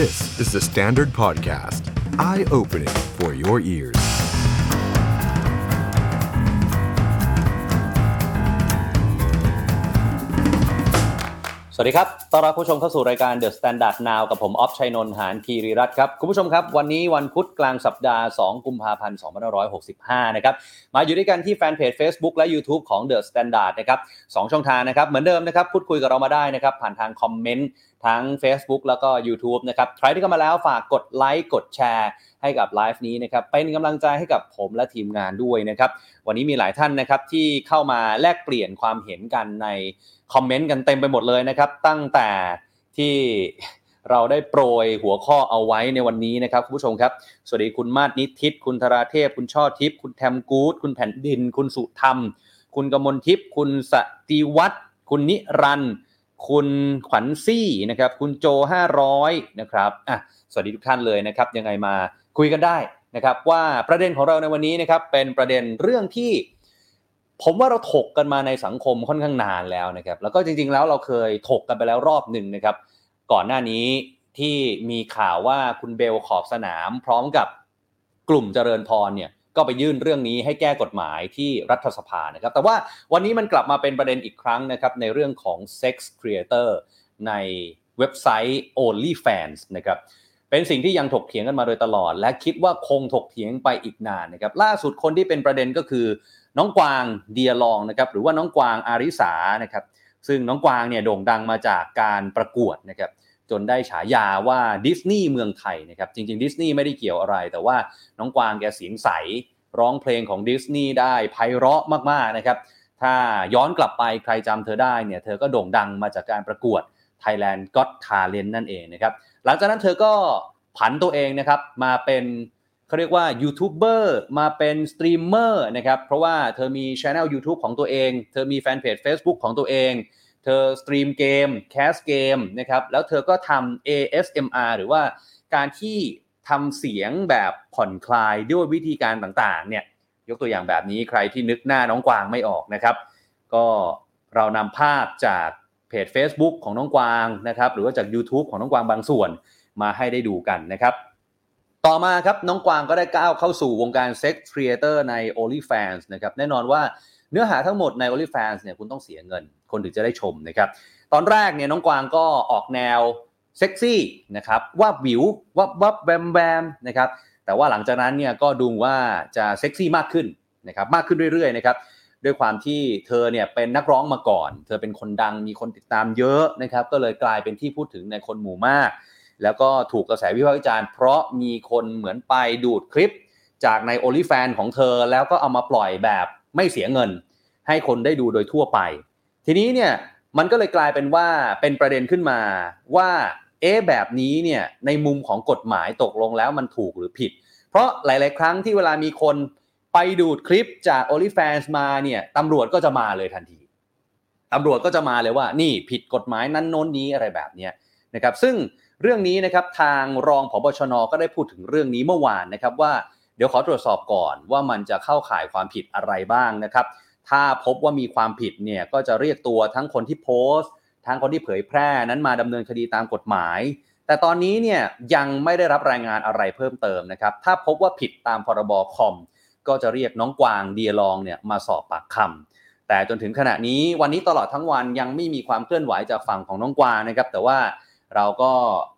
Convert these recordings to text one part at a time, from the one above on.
This is the Standard Podcast. Eye-opening for your ears. สวัสดีครับ ต้อนรับผู้ชมเข้าสู่รายการ The Standard Now กับผมออฟชัยนนท์หานคีรีรัตน์ครับ คุณผู้ชมครับ วันนี้วันพุธกลางสัปดาห์ 2 กุมภาพันธ์ 2565 นะครับ มาอยู่ด้วยกันที่แฟนเพจ Facebook และ YouTube ของ The Standard นะครับสองช่องทางนะครับ เหมือนเดิมนะครับ พูดคุยกับเรามาได้นะครับ ผ่านทางคอมเมนต์ ทั้ง Facebook แล้วก็ YouTube นะครับ ใครที่เข้ามาแล้วฝากกดไลค์กดแชร์ให้กับไลฟ์นี้นะครับ เป็นกำลังใจให้กับผมและทีมงานด้วยนะครับ วันนี้มีหลายท่านนะครับที่เข้ามาแลกเปลี่ยนความเห็นกันในคอมเมนต์กันเต็มไปหมดเลยนะครับ ตั้งแต่ที่เราได้โปรยหัวข้อเอาไว้ในวันนี้นะครับคุณผู้ชมครับ สวัสดีคุณมาศนิทิศคุณธราเทพ คุณช่อทิพย์คุณแทมกูดคุณแผ่นดิน คุณสุธรรม คุณกมลทิพย์คุณสติวัฒน์คุณนิรันดร์ คุณขวัญซี่นะครับ คุณโจ 500 นะครับอะสวัสดีทุกท่านเลยนะครับ ยังไงมาคุยกันได้นะครับ ว่าประเด็นของเราในวันนี้นะครับ เป็นประเด็นเรื่องที่ ผมว่าเราถกกันมาในสังคมค่อนข้างนานแล้วนะครับ แล้วก็จริง ๆ แล้วเราเคยถกกันไปแล้วรอบหนึ่งนะครับ ก่อนหน้านี้ที่มีข่าวว่าคุณเบลขอบสนาม พร้อมกับกลุ่มเจริญพรเนี่ย ก็ไปยื่นเรื่องนี้ให้แก้กฎหมายที่รัฐสภานะครับ แต่ว่าวันนี้มันกลับมาเป็นประเด็นอีกครั้งนะครับในเรื่องของ Sex Creator ในเว็บไซต์ OnlyFans นะครับเป็นสิ่งที่ยังถกเถียงกันมาโดยตลอด และคิดว่าคงถกเถียงไปอีกนานนะครับล่าสุดคนที่เป็นประเด็นก็คือน้องกวางเดียลองนะครับหรือว่าน้องกวางอาริสานะครับซึ่งน้องกวางเนี่ยโด่งดังมาจากการประกวดนะครับ จนได้ฉายาว่าดิสนีย์เมืองไทยนะครับจริงๆดิสนีย์ไม่ได้เกี่ยวอะไร แต่ว่าน้องกวางแกเสียงใสร้องเพลงของดิสนีย์ได้ไพเราะมากๆนะครับถ้าย้อนกลับไปใครจำเธอได้เนี่ยเธอก็โด่งดังมาจากการประกวด Thailand Got Talent นั่นเองนะครับหลังจากนั้นเธอก็ผันตัวเองนะครับมาเป็นเขาเรียกว่ายูทูบเบอร์มาเป็นสตรีมเมอร์นะครับเพราะว่าเธอมีช anel YouTube ของตัวเอง เธอมีแฟนเพจ Facebook ของตัวเอง เธอสตรีมเกมแคสเกมนะครับแล้วเธอก็ทำ ASMR หรือว่าการที่ทำเสียงแบบผ่อนคลายด้วยวิธีการต่างๆเนี่ยยกตัวอย่างแบบนี้ใครที่นึกหน้าน้องกวางไม่ออกนะครับ ก็เรานำภาพจากเพจ Facebook ของน้องกวางนะครับหรือว่าจาก YouTube ของน้องกวางบางส่วนมาให้ได้ดูกันนะครับต่อมาครับน้องกวางก็ได้ก้าวเข้าสู่วงการ sex creator ใน OnlyFans นะครับแน่นอนว่าเนื้อหาทั้งหมดใน OnlyFans เนี่ยคุณต้องเสียเงิน คนถึงจะได้ชมนะครับ ตอนแรกเนี่ยน้องกวางก็ออกแนวเซ็กซี่นะครับว่าบวิววับวับแวมแวมนะครับแต่ว่าหลังจากนั้นเนี่ยก็ดูว่าจะเซ็กซี่มากขึ้นนะครับมากขึ้นเรื่อยๆนะครับด้วยความที่เธอเนี่ยเป็นนักร้องมาก่อน เธอเป็นคนดังมีคนติดตามเยอะนะครับก็เลยกลายเป็นที่พูดถึงในคนหมู่มาก แล้วก็ถูกกระแสวิพากษ์วิจารณ์เพราะมีคนเหมือนไปดูดคลิป จากใน o อ l y f a n ของเธอแล้วก็เอามาปล่อยแบบไม่เสียเงิน ให้คนได้ดูโดยทั่วไป ทีนี้เนี่ยมันก็เลยกลายเป็นว่าเป็นประเด็นขึ้นมาว่าเอ๊ะแบบนี้เนี่ยในมุมของกฎหมายตกลงแล้วมันถูกหรือผิด เพราะหลาย ๆ ครั้งที่เวลามีคนไปดูดคลิปจาก o อ l y f a n มาเนี่ยตำรวจก็จะมาเลยทันทีตำรวจก็จะมาเลยว่านี่ผิดกฎหมายนั้นโน้นนี้อะไรแบบนี้นะครับซึ่งเรื่องนี้นะครับทางรองผบชนก็ได้พูดถึงเรื่องนี้เมื่อวานนะครับว่าเดี๋ยวขอตรวจสอบก่อนว่ามันจะเข้าข่ายความผิดอะไรบ้างนะครับ ถ้าพบว่ามีความผิดเนี่ยก็จะเรียกตัวทั้งคนที่โพสต์ ทั้งคนที่เผยแพร่นั้นมาดำเนินคดีตามกฎหมาย แต่ตอนนี้เนี่ยยังไม่ได้รับรายงานอะไรเพิ่มเติมนะครับ ถ้าพบว่าผิดตามพรบคอม ก็จะเรียกน้องกวางเดียลองเนี่ยมาสอบปากคำแต่จนถึงขณะนี้วันนี้ตลอดทั้งวันยังไม่มีความเคลื่อนไหวจากฝั่งของน้องกวางนะครับ แต่ว่าเราก็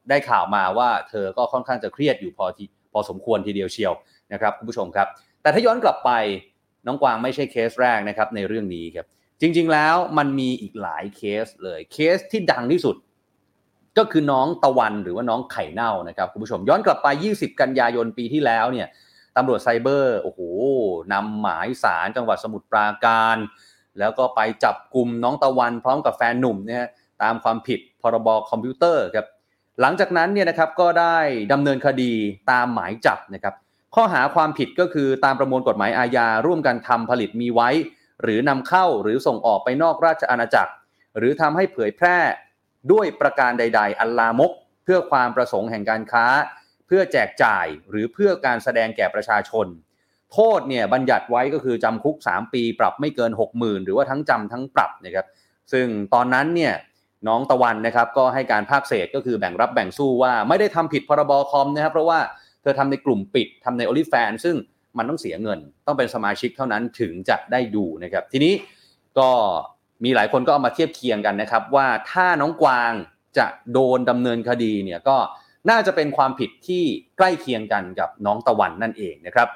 ได้ข่าวมาว่าเธอก็ค่อนข้างจะเครียดอยู่พอทีพอสมควรทีเดียวเชียวนะครับคุณผู้ชมครับ แต่ถ้าย้อนกลับไป น้องกวางไม่ใช่เคสแรกนะครับในเรื่องนี้ครับ จริง ๆ แล้วมันมีอีกหลายเคสเลยเคสที่ดังที่สุด ก็คือน้องตะวันหรือว่าน้องไข่เน่านะครับคุณผู้ชมย้อนกลับไป 20 กันยายนปีที่แล้วเนี่ยตำรวจไซเบอร์โอ้โหนำหมายสารจังหวัดสมุทรปราการ แล้วก็ไปจับกลุ่มน้องตะวันพร้อมกับแฟนหนุ่มเนี่ยตามความผิดพรบคอมพิวเตอร์ครับหลังจากนั้นเนี่ยนะครับก็ได้ดำเนินคดีตามหมายจับนะครับ ข้อหาความผิดก็คือตามประมวลกฎหมายอาญาร่วมกันทำผลิตมีไว้ หรือนำเข้าหรือส่งออกไปนอกราชอาณาจักร หรือทำให้เผยแพร่ด้วยประการใด ๆ อัลลามก เพื่อความประสงค์แห่งการค้า เพื่อแจกจ่ายหรือเพื่อการแสดงแก่ประชาชน โทษเนี่ยบัญญัติไว้ก็คือจำคุก 3 ปี ปรับไม่เกิน 60,000 หรือว่าทั้งจำทั้งปรับนะครับซึ่งตอนนั้นเนี่ยน้องตะวันนะครับก็ให้การภาคเศษก็คือแบ่งรับแบ่งสู้ว่าไม่ได้ทำผิดพรบคอมนะครับเพราะว่า เธอทำในกลุ่มปิดทำใน o อ l y f a n ซึ่งมันต้องเสียเงิน ต้องเป็นสมาชิกเท่านั้นถึงจะได้ดูนะครับ ทีนี้ก็มีหลายคนก็เอามาเทียบเคียงกันนะครับ ว่าถ้าน้องกวางจะโดนดำเนินคดีเนี่ยก็น่าจะเป็นความผิดที่ใกล้เคียงกันกับน้องตะวันนั่นเองนะครับ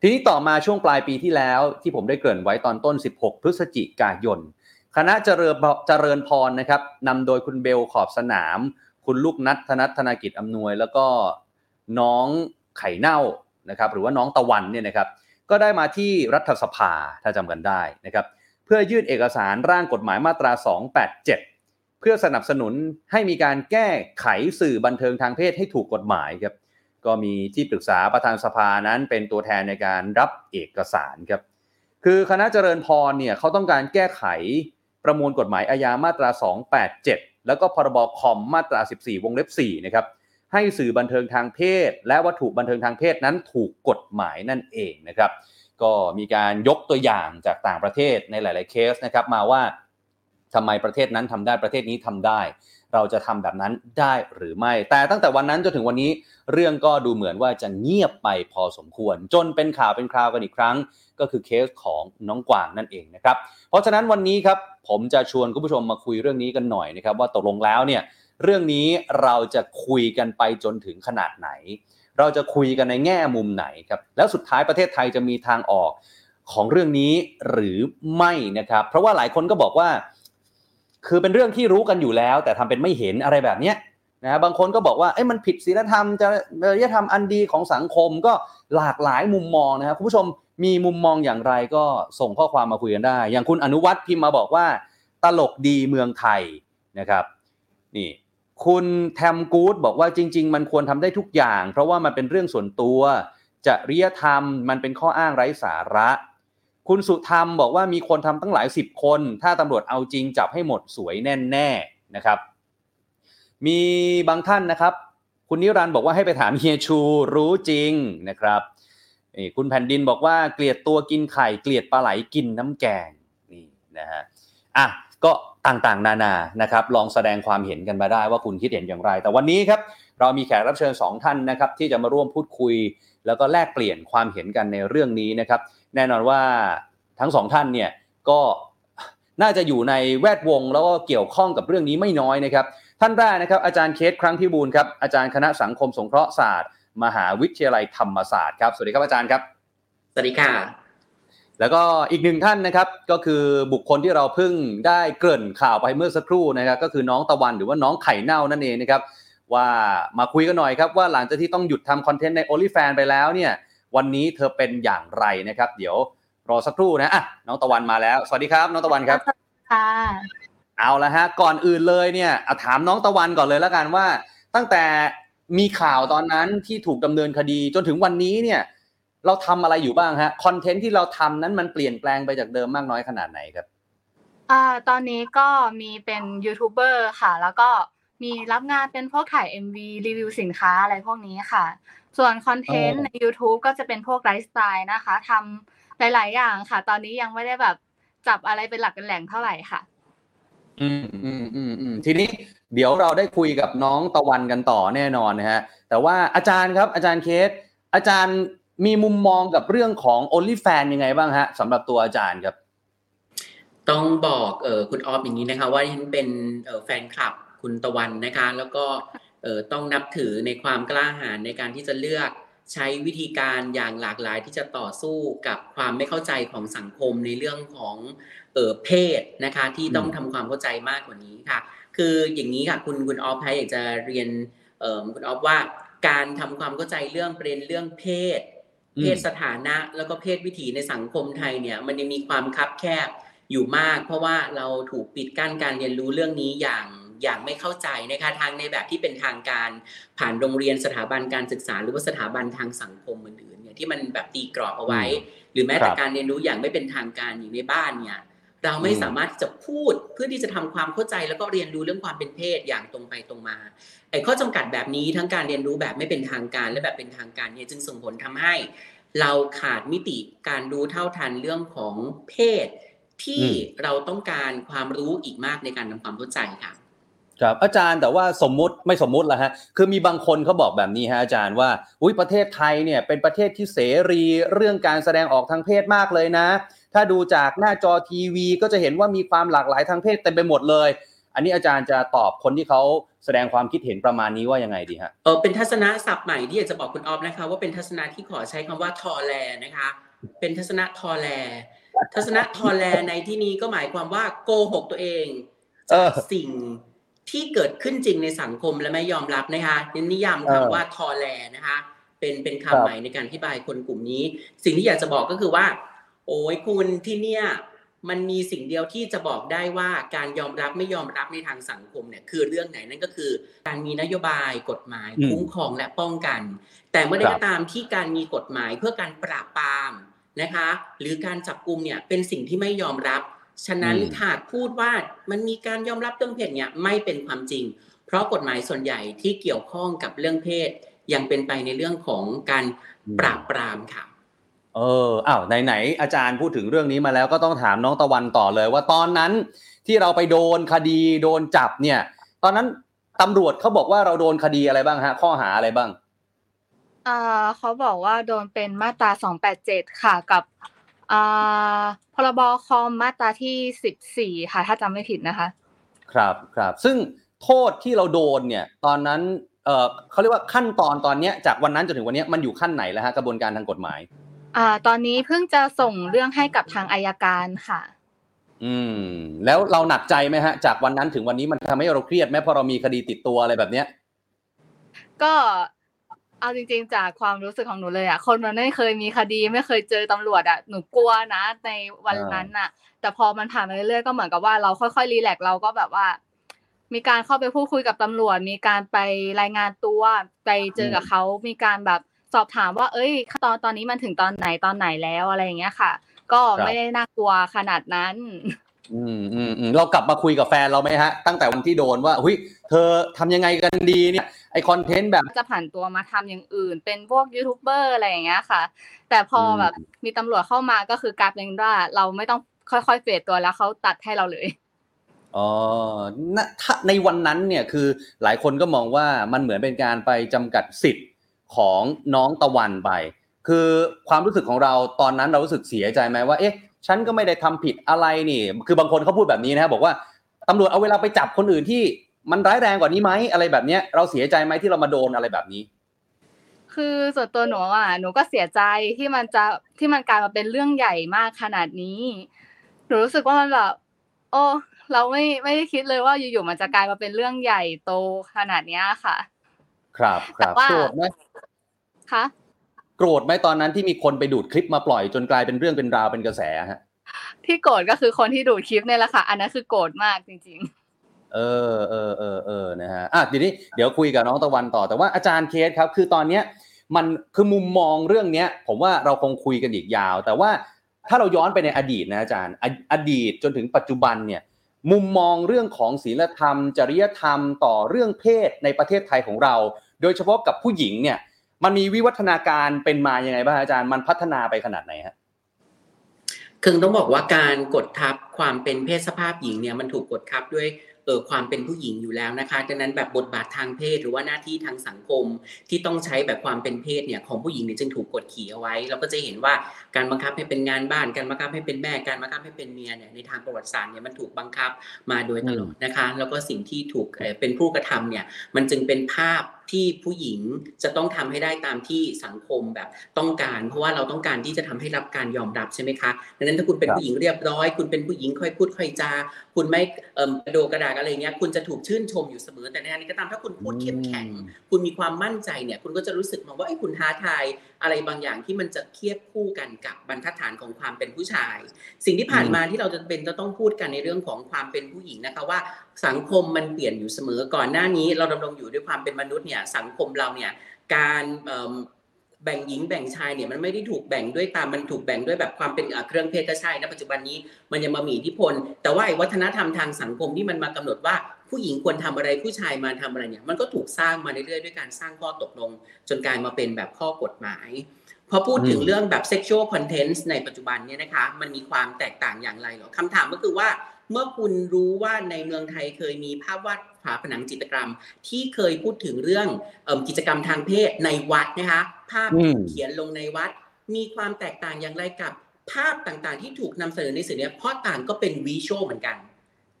ทีนี้ต่อมาช่วงปลายปีที่แล้วที่ผมได้เกริ่นไว้ตอนต้น 16 พฤศจิกายน คณะเจริญเจริญพรนะครับนำโดยคุณเบลขอบสนาม คุณลูกนัทธนัทธนากิจอำนวย แล้วก็ น้องไข่เน่านะครับหรือว่าน้องตะวันเนี่ยนะครับก็ได้มาที่รัฐสภาถ้าจำกันได้นะครับเพื่อยื่นเอกสารร่างกฎหมายมาตรา 287 เพื่อสนับสนุนให้มีการแก้ไขสื่อบันเทิงทางเพศให้ถูกกฎหมายครับก็มีที่ปรึกษาประธานสภานั้นเป็นตัวแทนในการรับเอกสารครับคือคณะเจริญพรเนี่ยเขาต้องการแก้ไขประมวลกฎหมายอาญามาตรา 287 แล้วก็พรบคอมมาตรา 14 วงเล็บ4นะครับ ให้สื่อบันเทิงทางเพศ และวัตถุบันเทิงทางเพศนั้นถูกกฎหมายนั่นเองนะครับ ก็มีการยกตัวอย่างจากต่างประเทศในหลาย ๆ เคสนะครับมาว่าทำไมประเทศนั้นทำได้ประเทศนี้ทำได้ เราจะทำแบบนั้นได้หรือไม่ แต่ตั้งแต่วันนั้นจนถึงวันนี้เรื่องก็ดูเหมือนว่าจะเงียบไปพอสมควร จนเป็นข่าวเป็นคราวกันอีกครั้ง ก็คือเคสของน้องกวางนั่นเองนะครับเพราะฉะนั้นวันนี้ครับผมจะชวนคุณผู้ชมมาคุยเรื่องนี้กันหน่อยนะครับว่าตกลงแล้วเนี่ย เรื่องนี้เราจะคุยกันไปจนถึงขนาดไหน เราจะคุยกันในแง่มุมไหนครับ แล้วสุดท้ายประเทศไทยจะมีทางออกของเรื่องนี้หรือไม่นะครับ เพราะว่าหลายคนก็บอกว่า คือเป็นเรื่องที่รู้กันอยู่แล้ว แต่ทำเป็นไม่เห็นอะไรแบบเนี้ยนะบางคนก็บอกว่าเอ้มันผิดศีลธรรมจะจริยธรรมอันดีของสังคมก็หลากหลายมุมมองนะครับคุณผู้ชมมีมุมมองอย่างไรก็ส่งข้อความมาคุยกันได้ อย่างคุณอนุวัฒน์พิมพ์มาบอกว่า ตลกดีเมืองไทยนะครับ นี่ คุณแทมกูดบอกว่าจริง ๆ มันควรทำได้ทุกอย่าง เพราะว่ามันเป็นเรื่องส่วนตัวจริยธรรมมันเป็นข้ออ้างไร้สาระ คุณสุธรรมบอกว่ามีคนทำตั้งหลายสิบคน ถ้าตำรวจเอาจริงจับให้หมดสวยแน่ ๆนะครับ มีบางท่านนะครับ คุณนิรันต์บอกว่าให้ไปถามเฮียชูรู้จริงนะครับคุณแผ่นดินบอกว่าเกลียดตัวกินไข่ เกลียดปลาไหลกินน้ำแกงนี่นะฮะอะก็ ต่างๆ นานานะครับลองแสดงความเห็นกันมาได้ว่าคุณคิดเห็นอย่างไร แต่วันนี้ครับเรามีแขกรับเชิญ 2 ท่านนะครับที่จะมาร่วมพูดคุย แล้วก็แลกเปลี่ยนความเห็นกันในเรื่องนี้นะครับแน่นอนว่าทั้งสองท่านเนี่ยก็น่าจะอยู่ในแวดวงแล้วก็เกี่ยวข้องกับเรื่องนี้ไม่น้อยนะครับท่านแรกนะครับอาจารย์เคสครั้งพิบูลครับอาจารย์คณะสังคมสงเคราะห์ศาสตร์ มหาวิทยาลัยธรรมศาสตร์ครับสวัสดีครับอาจารย์ครับ สวัสดีค่ะ แล้วก็อีกหนึ่งท่านนะครับก็คือบุคคลที่เราเพิ่งได้เกริ่นข่าวไปเมื่อสักครู่นะครับก็คือน้องตะวันหรือว่าน้องไข่เน่านั่นเองนะครับว่ามาคุยกันหน่อยครับว่าหลังจากที่ต้องหยุดทำคอนเทนต์ใน o n l y f a n ไปแล้วเนี่ยวันนี้เธอเป็นอย่างไรนะครับ เดี๋ยวรอสักครู่นะอะน้องตะวันมาแล้ว สวัสดีครับ น้องตะวันครับค่ะเอาละฮะก่อนอื่นเลยเนี่ยเอาถามน้องตะวันก่อนเลยแล้วกันว่า ตั้งแต่มีข่าวตอนนั้นที่ถูกดำเนินคดีจนถึงวันนี้เนี่ย เราทำอะไรอยู่บ้างฮะคอนเทนต์ที่เราทำนั้นมันเปลี่ยนแปลงไปจากเดิมมากน้อยขนาดไหนครับอ่าตอนนี้ก็มีเป็นยูทูบเบอร์ค่ะ แล้วก็มีรับงานเป็นพวกถ่าย MV รีวิวสินค้าอะไรพวกนี้ค่ะ ส่วนคอนเทนต์อ๋อใน YouTube ก็จะเป็นพวกไลฟ์สไตล์นะคะทำหลาย ๆ อย่างค่ะ ตอนนี้ยังไม่ได้แบบจับอะไรเป็นหลักเป็นแหล่งเท่าไหร่ค่ะ อืมอืมอืมอืมทีนี้เดี๋ยวเราได้คุยกับน้องตะวันกันต่อแน่นอนนะฮะ แต่ว่าอาจารย์ครับอาจารย์เคสอาจารย์ มีมุมมองกับเรื่องของ only fan ยังไงบ้างฮะสำหรับตัวอาจารย์ครับ ต้องบอกเออคุณออฟอย่างนี้นะคะ ว่าฉันเป็นเออแฟนคลับคุณตะวันนะคะ แล้วก็เออต้องนับถือในความกล้าหาญในการที่จะเลือกใช้วิธีการอย่างหลากหลายที่จะต่อสู้กับความไม่เข้าใจของสังคมในเรื่องของเออเพศนะคะ ที่ต้องอืมทำความเข้าใจมากกว่านี้ค่ะ คืออย่างนี้ค่ะคุณคุณออฟคะอยากจะเรียนเออคุณออฟว่า การทำความเข้าใจเรื่องประเด็นเรื่องเพศ เพศสถานะแล้วก็เพศวิถีในสังคมไทยเนี่ยมันยังมีความคับแคบอยู่มาก เพราะว่าเราถูกปิดกั้นการเรียนรู้เรื่องนี้อย่างอย่างไม่เข้าใจนะคะทางในแบบที่เป็นทางการผ่านโรงเรียนสถาบันการศึกษา หรือว่าสถาบันทางสังคมอื่นๆเนี่ยที่มันแบบตีกรอบเอาไว้ หรือแม้แต่ครับการเรียนรู้อย่างไม่เป็นทางการอยู่ในบ้านเนี่ย เราไม่อืมสามารถที่จะพูดเพื่อที่จะทำความเข้าใจแล้วก็เรียนรู้เรื่องความเป็นเพศอย่างตรงไปตรงมาไอ้ข้อจำกัดแบบนี้ทั้งการเรียนรู้แบบไม่เป็นทางการและแบบเป็นทางการเนี่ยจึงส่งผลทำให้ เราขาดมิติการรู้เท่าทันเรื่องของเพศ ที่เราต้องการความรู้อีกมากในการทำความเข้าใจค่ะครับอาจารย์แต่ว่าสมมุติไม่สมมุติละฮะคือมีบางคนเขาบอกแบบนี้ฮะอาจารย์ว่าอุ้ยประเทศไทยเนี่ยเป็นประเทศที่เสรีเรื่องการแสดงออกทางเพศมากเลยนะ ถ้าดูจากหน้าจอทีวีก็จะเห็นว่ามีความหลากหลายทางเพศเต็มไปหมดเลย อันนี้อาจารย์จะตอบคนที่เขาแสดงความคิดเห็นประมาณนี้ว่ายังไงดีฮะเออเป็นทัศนะศัพท์ใหม่ที่อยากจะบอกคุณออฟนะคะ ว่าเป็นทัศนะที่ขอใช้คำว่าทอแลนะคะ เป็นทัศนะทอแล ทัศนะทอแลในที่นี้ก็หมายความว่าโกหกตัวเองจากสิ่งที่เกิดขึ้นจริงในสังคมและไม่ยอมรับนะคะนิยามคำว่าทอแลนะคะ เป็นเป็นคำใหม่ในการอธิบายคนกลุ่มนี้ สิ่งที่อยากจะบอกก็คือว่า โอ้ยคุณที่เนี่ยมันมีสิ่งเดียวที่จะบอกได้ว่าการยอมรับไม่ยอมรับในทางสังคมเนี่ยคือเรื่องไหนนั่นก็คือ การมีนโยบายกฎหมายอืมคุ้มครองและป้องกัน แต่เมื่อใดครับก็ตามที่การมีกฎหมายเพื่อการปราบปรามนะคะ หรือการจับกลุ่มเนี่ยเป็นสิ่งที่ไม่ยอมรับ ฉะนั้นอืมหากพูดว่ามันมีการยอมรับเรื่องเพศเนี่ยไม่เป็นความจริง เพราะกฎหมายส่วนใหญ่ที่เกี่ยวข้องกับเรื่องเพศยังเป็นไปในเรื่องของการปราบปรามค่ะ เอออ้าวไหนๆอาจารย์พูดถึงเรื่องนี้มาแล้วก็ต้องถามน้องตะวันต่อเลยว่าตอนนั้นที่เราไปโดนคดีโดนจับเนี่ย ตอนนั้นตำรวจเขาบอกว่าเราโดนคดีอะไรบ้างฮะ ข้อหาอะไรบ้างอ่าเขาบอกว่าโดนเป็นมาตรา287ค่ะกับอ่าพรบคอมมาตราที่14ค่ะ ถ้าจำไม่ผิดนะคะ ครับครับ ซึ่งโทษที่เราโดนเนี่ย ตอนนั้นเออเขาเรียกว่าขั้นตอนตอนเนี้ยจากวันนั้นจนถึงวันเนี้ยมันอยู่ขั้นไหนแล้วฮะกระบวนการทางกฎหมาย อ่าตอนนี้เพิ่งจะส่งเรื่องให้กับทางอายการค่ะ อืม แล้วเราหนักใจไหมฮะ จากวันนั้นถึงวันนี้มันทำให้เราเครียดไหมเพราะเรามีคดีติดตัวอะไรแบบเนี้ย ก็เอาจริง ๆ จากความรู้สึกของหนูเลยอะคนมันไม่เคยมีคดีไม่เคยเจอตำรวจอะหนูกลัวนะ ในวันนั้นน่ะ แต่พอมันผ่านมาเรื่อยๆก็เหมือนกับว่าเราค่อยๆรีแลกซ์เราก็แบบว่า มีการเข้าไปพูดคุยกับตำรวจ มีการไปรายงานตัวไปเจอกับเขามีการแบบ สอบถามว่าเอ้ยขั้นตอนตอนนี้มันถึงตอนไหนตอนไหนแล้วอะไรอย่างเงี้ยค่ะ ก็ครับไม่ได้น่ากลัวขนาดนั้นอืมอืมอืมเรากลับมาคุยกับแฟนเราไหมฮะ ตั้งแต่วันที่โดนว่าหุยเธอทำยังไงกันดีเนี่ยไอคอนเทนต์แบบจะผ่านตัวมาทำอย่างอื่น เป็นพวกยูทูบเบอร์อะไรอย่างเงี้ยค่ะ แต่พออมแบบมีตำรวจเข้ามาก็คือกลายเป็นว่าเราไม่ต้องค่อยๆเฟดตัวแล้วเขาตัดให้เราเลยอ๋อณถ้าในวันนั้นเนี่ยคือหลายคนก็มองว่ามันเหมือนเป็นการไปจำกัดสิทธิ์ ของน้องตะวันไป คือความรู้สึกของเราตอนนั้นเรารู้สึกเสียใจไหมว่าเอ๊ะฉันก็ไม่ได้ทำผิดอะไรนี่ คือบางคนเขาพูดแบบนี้นะครับบอกว่าตำรวจเอาเวลาไปจับคนอื่นที่มันร้ายแรงกว่านี้ไหมอะไรแบบเนี้ยเราเสียใจไหมที่เรามาโดนอะไรแบบนี้ คือส่วนตัวหนูอะหนูก็เสียใจที่มันจะที่มันกลายมาเป็นเรื่องใหญ่มากขนาดนี้หนูรู้สึกว่ามันแบบโอ้เราไม่ไม่ได้คิดเลยว่าอยู่ๆมันจะกลายมาเป็นเรื่องใหญ่โตขนาดเนี้ยค่ะ ครับครับแต่ว่าโกรธไหม คะโกรธไหมตอนนั้นที่มีคนไปดูดคลิปมาปล่อยจนกลายเป็นเรื่องเป็นราวเป็นกระแสฮะที่โกรธก็คือคนที่ดูดคลิปเนี่ยแหละค่ะ อันนั้นคือโกรธมากจริง ๆ เออเออเออเออนะฮะอะทีนี้เดี๋ยวคุยกับน้องตะวันต่อแต่ว่าอาจารย์เคสครับ คือตอนเนี้ยมันคือมุมมองเรื่องเนี้ย ผมว่าเราคงคุยกันอีกยาว แต่ว่าถ้าเราย้อนไปในอดีตนะอาจารย์ออดีตจนถึงปัจจุบันเนี่ย มุมมองเรื่องของศีลธรรม จริยธรรมต่อเรื่องเพศในประเทศไทยของเรา โดยเฉพาะกับผู้หญิงเนี่ย มันมีวิวัฒนาการเป็นมาอยังไงบ้างอาจารย์มันพัฒนาไปขนาดไหนฮะคือต้องบอกว่าการกดทับความเป็นเพศสภาพหญิงเนี่ยมันถูกกดทับด้วยเออความเป็นผู้หญิงอยู่แล้วนะคะดังนั้นแบบบทบาททางเพศหรือว่าหน้าที่ทางสังคมที่ต้องใช้แบบความเป็นเพศเนี่ยของผู้หญิงเนี่ยจึงถูกกดขี่เอาไว้ เราก็จะเห็นว่าการบังคับให้เป็นงานบ้าน การบังคับให้เป็นแม่ การบังคับให้เป็นเมียเนี่ยในทางประวัติศาสตร์เนี่ยมันถูกบังคับมาโดยตลอดนะคะ แล้วก็สิ่งที่ถูกเป็นผู้กระทำเนี่ยมันจึงเป็นภาพ ที่ผู้หญิงจะต้องทำให้ได้ตามที่สังคมแบบต้องการ เพราะว่าเราต้องการที่จะทำให้รับการยอมรับใช่ไหมคะดังนั้นถ้าคุณเป็นครับผู้หญิงเรียบร้อย คุณเป็นผู้หญิงค่อยพูดค่อยจา คุณไม่เอ่มกระโดดกระดากอะไรเงี้ยคุณจะถูกชื่นชมอยู่เสมอแต่ในทางนี้ก็ตามถ้าคุณพูดเข้มแข็ง คุณมีความมั่นใจเนี่ยคุณก็จะรู้สึกมองว่าไอ้ยคุณท้าทายอะไรบางอย่างที่มันจะเทียบคู่กันกับบรรทัดฐานของความเป็นผู้ชาย สิ่งที่ผ่านมาที่เราจะเป็นจะต้องพูดกันในเรื่องของความเป็นผู้หญิงนะคะว่าสังคมมันเปลี่ยนอยู่เสมอก่อนหน้านี้ เราดำรงอยู่ด้วยความเป็นมนุษย์เนี่ยสังคมเราเนี่ยการเอิ่ม แบ่งหญิงแบ่งชายเนี่ยมันไม่ได้ถูกแบ่งด้วยตามมันถูกแบ่งด้วยแบบความเป็นเครื่องเพศก็ใช่นะปัจจุบันนี้มันยังมามีอิทธิพล แต่ว่าวัฒนธรรมทางสังคมที่มันมากำหนดว่าผู้หญิงควรทำอะไรผู้ชายมาทำอะไรเนี่ยมันก็ถูกสร้างมาเรื่อยๆด้วยการสร้างข้อตกลง จนกลายมาเป็นแบบข้อกฎหมายพอพูดถึงเรื่องแบบ sexual content ในปัจจุบันเนี่ยนะคะมันมีความแตกต่างอย่างไรเหรอคำถามก็คือว่าเมื่อคุณรู้ว่าในเมืองไทยเคยมีภาพวาดฝาผนังจิตรกรรม ที่เคยพูดถึงเรื่องกิจกรรมทางเพศในวัดนะคะ ภาพอืมเขียนลงในวัด มีความแตกต่างอย่างไรกับภาพต่างๆ ที่ถูกนำเสนอในสื่อเนี้ยเพราะต่างก็เป็นวิชวลเหมือนกัน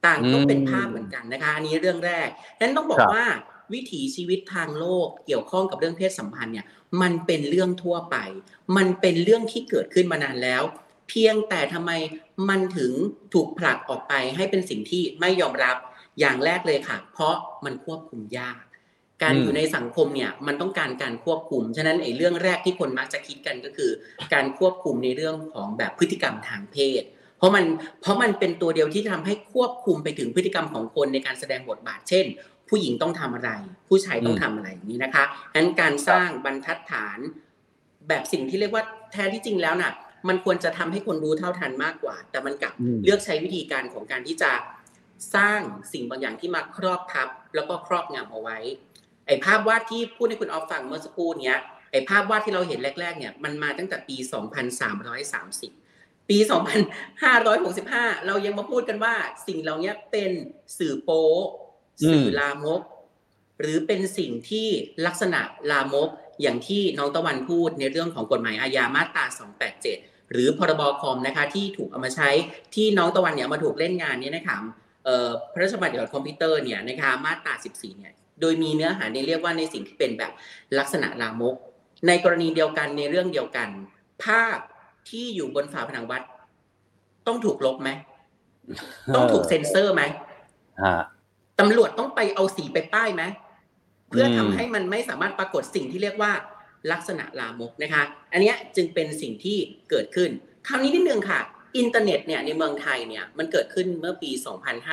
ต่างก็เป็นภาพเหมือนกันนะคะอันนี้เรื่องแรกนั้นต้องบอกครับว่าวิถีชีวิตทางโลกเกี่ยวข้องกับเรื่องเพศสัมพันธ์เนี่ยมันเป็นเรื่องทั่วไป มันเป็นเรื่องที่เกิดขึ้นมานานแล้ว เพียงแต่ทำไมมันถึงถูกผลักออกไปให้เป็นสิ่งที่ไม่ยอมรับอย่างแรกเลยค่ะ เพราะมันควบคุมยาก การอืมอยู่ในสังคมเนี่ยมันต้องการการควบคุม ฉะนั้นไอ้เรื่องแรกที่คนมักจะคิดกันก็คือ การควบคุมในเรื่องของแบบพฤติกรรมทางเพศ เพราะมันเพราะมันเป็นตัวเดียวที่ทำให้ควบคุมไปถึงพฤติกรรมของคนในการแสดงบทบาท เช่น ผู้หญิงต้องทำอะไร ผู้ชายต้องทำอะไรอย่างนี้นะคะงั้นการสร้างบรรทัดฐานแบบสิ่งที่เรียกว่าแท้ที่จริงแล้วน่ะ มันควรจะทำให้คนรู้เท่าทันมากกว่า แต่มันกลับอืมเลือกใช้วิธีการของการที่จะสร้างสิ่งบางอย่างที่มาครอบทับแล้วก็ครอบงำเอาไว้ ไอ้ภาพวาดที่พูดให้คุณออฟฟังเมื่อสักครู่เนี้ยไอ้ภาพวาดที่เราเห็นแรกๆเนี่ยมันมาตั้งแต่ปี 2330 ปี 2565 เรายังมาพูดกันว่าสิ่งเหล่านี้เป็นสื่อโป๊สื่อลามก หรือเป็นสิ่งที่ลักษณะลามกอย่างที่น้องตะวันพูดในเรื่องของกฎหมายอาญามาตรา 287 หรือพรบคอมนะคะที่ถูกเอามาใช้ที่น้องตะวันเนี่ยมาถูกเล่นงานเนี่ยนะคะเอ่อพระราชบัญญัติเกี่ยวคอมพิวเตอร์เนี่ยนะคะมาตรา 14 เนี่ย โดยมีเนื้อหาในเรียกว่าในสิ่งที่เป็นแบบลักษณะลามก ในกรณีเดียวกันในเรื่องเดียวกัน ภาพที่อยู่บนฝาผนังวัด ต้องถูกลบไหมต้องถูกเซ็นเซอร์ไหมฮะตำรวจต้องไปเอาสีไปป้ายไหมเพื่อทำอืมให้มันไม่สามารถปรากฏสิ่งที่เรียกว่าลักษณะลามกนะคะ อันเนี้ยจึงเป็นสิ่งที่เกิดขึ้นคราวนี้นิดนึงค่ะ อินเทอร์เน็ตเนี่ยในเมืองไทยเนี่ยมันเกิดขึ้นเมื่อปี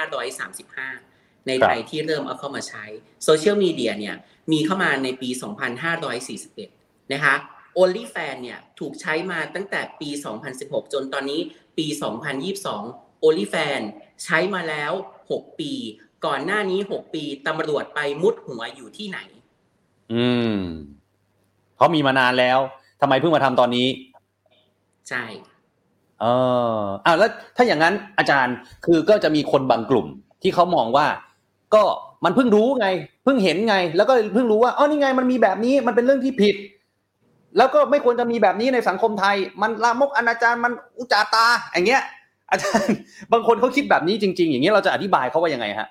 2535 ในไทยที่เริ่มเอาเข้ามาใช้โซเชียลมีเดียเนี่ยมีเข้ามาในปี 2541 นะคะ OnlyFans เนี่ยถูกใช้มาตั้งแต่ปี 2016 จนตอนนี้ปี 2022 OnlyFans ใช้มาแล้ว 6 ปี ก่อนหน้านี้ 6 ปีตำรวจไปมุดหัวอยู่ที่ไหน อืมเขามีมานานแล้วทำไมเพิ่งมาทำตอนนี้ ใช่เอออ้าวแล้วถ้าอย่างนั้นอาจารย์คือก็จะมีคนบางกลุ่มที่เขามองว่า ก็มันเพิ่งรู้ไง เพิ่งเห็นไง แล้วก็เพิ่งรู้ว่าอ๋อนี่ไงมันมีแบบนี้มันเป็นเรื่องที่ผิด แล้วก็ไม่ควรจะมีแบบนี้ในสังคมไทย มันลามกอนาจารมันอุจจาตาอย่างเงี้ย อาจารย์บางคนเขาคิดแบบนี้จริง ๆ อย่างเงี้ยเราจะอธิบายเขาว่ายังไงฮะ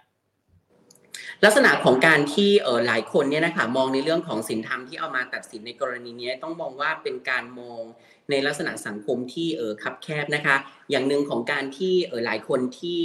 ลักษณะของการที่เออหลายคนเนี่ยนะคะมองในเรื่องของศีลธรรมที่เอามาตัดสินในกรณีนี้ต้องมองว่าเป็นการมองในลักษณะสังคมที่เออคับแคบนะคะ อย่างหนึ่งของการที่เออหลายคนที่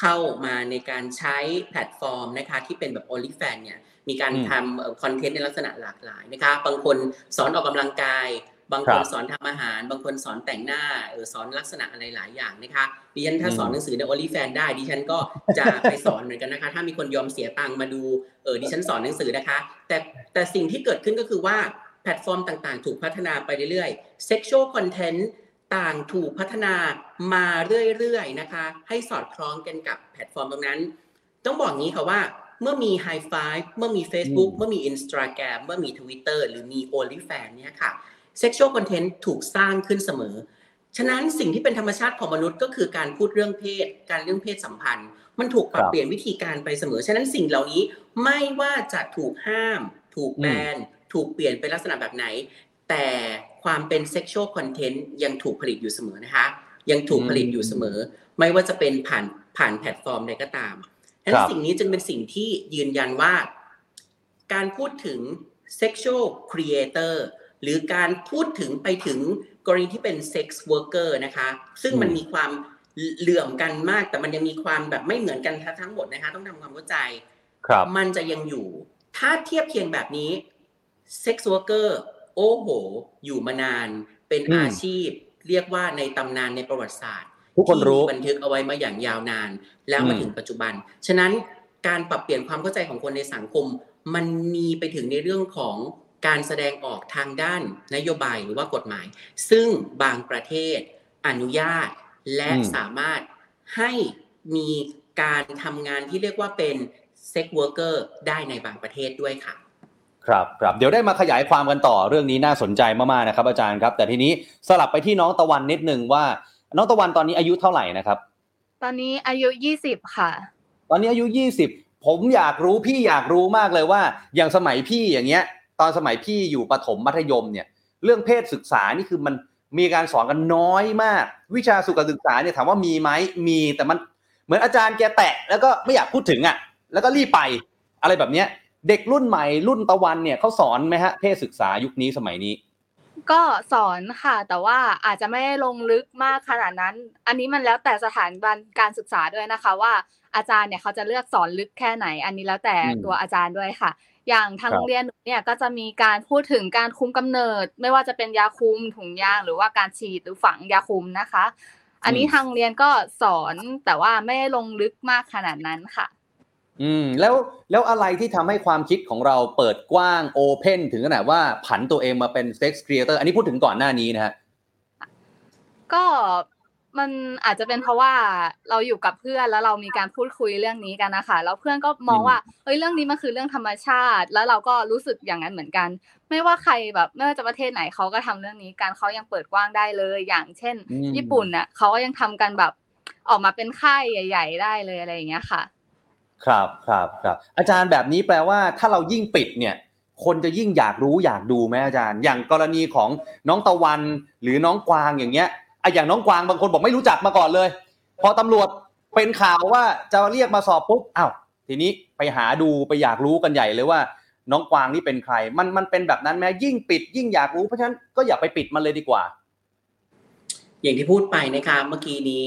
เข้ามาในการใช้แพลตฟอร์มนะคะที่เป็นแบบ OnlyFans เนี่ยมีการอืมทำคอนเทนต์ในลักษณะหลากหลายนะคะบางคนสอนออกกำลังกาย บางคนครับสอนทำอาหาร บางคนสอนแต่งหน้าเออสอนลักษณะอะไรหลายอย่างนะคะดิฉันถ้าอืมสอนหนังสือใน OnlyFans ได้ดิฉันก็จะไปสอนเหมือนกันนะคะ ถ้ามีคนยอมเสียตังค์มาดูเออดิฉันสอนหนังสือนะคะ แต่แต่สิ่งที่เกิดขึ้นก็คือว่าแพลตฟอร์มต่างๆ ถูกพัฒนาไปเรื่อยๆ sexual content ต่างถูกพัฒนามาเรื่อยๆนะคะ ให้สอดคล้องกันกับแพลตฟอร์มตรงนั้น ต้องบอกงี้ค่ะว่าเมื่อมี High Five เมื่อมี Facebook อืมเมื่อมี Instagram เมื่อมี Twitter หรือมี OnlyFans เนี่ยค่ะ sexual content ถูกสร้างขึ้นเสมอ ฉะนั้นสิ่งที่เป็นธรรมชาติของมนุษย์ก็คือการพูดเรื่องเพศ การเรื่องเพศสัมพันธ์ มันถูกปรับครับเปลี่ยนวิธีการไปเสมอ ฉะนั้นสิ่งเหล่านี้ไม่ว่าจะถูกห้าม ถูกแบน ถูกเปลี่ยนเป็นลักษณะแบบไหน แต่ความเป็น sexual content ยังถูกผลิตอยู่เสมอนะคะ ยังถูกผลิตอยู่เสมอ ไม่ว่าจะเป็นผ่านผ่านแพลตฟอร์มใดก็ตามฉะนั้นสิ่งนี้จึงเป็นสิ่งที่ยืนยันว่า การพูดถึง sexual creator หรือการพูดถึงไปถึงกรณีที่เป็น sex worker นะคะ ซึ่งมันอืมมีความเหลื่อมกันมากแต่มันยังมีความแบบไม่เหมือนกันทั้งหมดนะคะต้องทำความเข้าใจ ครับ มันจะยังอยู่ ถ้าเทียบเคียงแบบนี้ sex worker โอ้โห อยู่มานานเป็นอืมอาชีพ เรียกว่าในตำนานในประวัติศาสตร์ทุกคนรู้ที่บันทึกเอาไว้มาอย่างยาวนาน แล้วมาอืมถึงปัจจุบัน ฉะนั้นการปรับเปลี่ยนความเข้าใจของคนในสังคม มันมีไปถึงในเรื่องของการแสดงออกทางด้านนโยบายหรือว่ากฎหมาย ซึ่งบางประเทศอนุญาตและอืมสามารถให้มีการทำงานที่เรียกว่าเป็น sex worker ได้ในบางประเทศด้วยค่ะ ครับครับเดี๋ยวได้มาขยายความกันต่อเรื่องนี้น่าสนใจมากๆนะครับอาจารย์ครับ แต่ทีนี้สลับไปที่น้องตะวันนิดนึงว่า น้องตะวันตอนนี้อายุเท่าไหร่นะครับ ตอนนี้อายุยี่สิบค่ะ ตอนนี้อายุยี่สิบผมอยากรู้พี่อยากรู้มากเลยว่า อย่างสมัยพี่อย่างเงี้ย ตอนสมัยพี่อยู่ประถมมัธยมเนี่ย เรื่องเพศศึกษานี่คือมันมีการสอนกันน้อยมาก วิชาสุขศึกษาเนี่ยถามว่ามีไหมมีแต่มันเหมือนอาจารย์แกแตะแล้วก็ไม่อยากพูดถึงอะ แล้วก็รีบไปอะไรแบบเนี้ย เด็กรุ่นใหม่รุ่นตะวันเนี่ยเขาสอนไหมฮะเพศศึกษายุคนี้สมัยนี้ ก็สอนค่ะ แต่ว่าอาจจะไม่ได้ลงลึกมากขนาดนั้น อันนี้มันแล้วแต่สถานบันการศึกษาด้วยนะคะ ว่าอาจารย์เนี่ยเขาจะเลือกสอนลึกแค่ไหน อันนี้แล้วแต่อืมตัวอาจารย์ด้วยค่ะ อย่างทางครับโรงเรียนหนูเนี่ยก็จะมีการพูดถึงการคุมกำเนิด ไม่ว่าจะเป็นยาคุมถุงยางหรือว่าการฉีดหรือฝังยาคุมนะคะ อันนี้ทางโรงเรียนก็สอนแต่ว่าไม่ได้ลงลึกมากขนาดนั้นค่ะ อืมแล้วแล้วอะไรที่ทำให้ความคิดของเราเปิดกว้าง open ถึงขนาดว่าผันตัวเองมาเป็น sex creator อันนี้พูดถึงก่อนหน้านี้นะฮะก็มันอาจจะเป็นเพราะว่าเราอยู่กับเพื่อนแล้วเรามีการพูดคุยเรื่องนี้กันนะคะแล้วเพื่อนก็มองอืมว่าเฮ้ยเรื่องนี้มันคือเรื่องธรรมชาติ แล้วเราก็รู้สึกอย่างนั้นเหมือนกัน ไม่ว่าใครแบบไม่ว่าจะประเทศไหนเขาก็ทำเรื่องนี้กันเขายังเปิดกว้างได้เลย อย่างเช่นอืมญี่ปุ่นน่ะเขาก็ยังทำกันแบบออกมาเป็นค่ายใหญ่ ๆ ได้เลยอะไรอย่างเงี้ยค่ะ ครับครับครับอาจารย์แบบนี้แปลว่าถ้าเรายิ่งปิดเนี่ย คนจะยิ่งอยากรู้อยากดูไหมอาจารย์ อย่างกรณีของน้องตะวันหรือน้องกวางอย่างเงี้ยไอะอย่างน้องกวางบางคนบอกไม่รู้จักมาก่อนเลย พอตำรวจเป็นข่าวว่าจะเรียกมาสอบปุ๊บอ้าวทีนี้ไปหาดูไปอยากรู้กันใหญ่เลยว่า น้องกวางนี่เป็นใคร มันมันเป็นแบบนั้นไหมยิ่งปิด ยิ่งอยากรู้เพราะฉะนั้นก็อย่าไปปิดมันเลยดีกว่า อย่างที่พูดไปนะคะเมื่อกี้นี้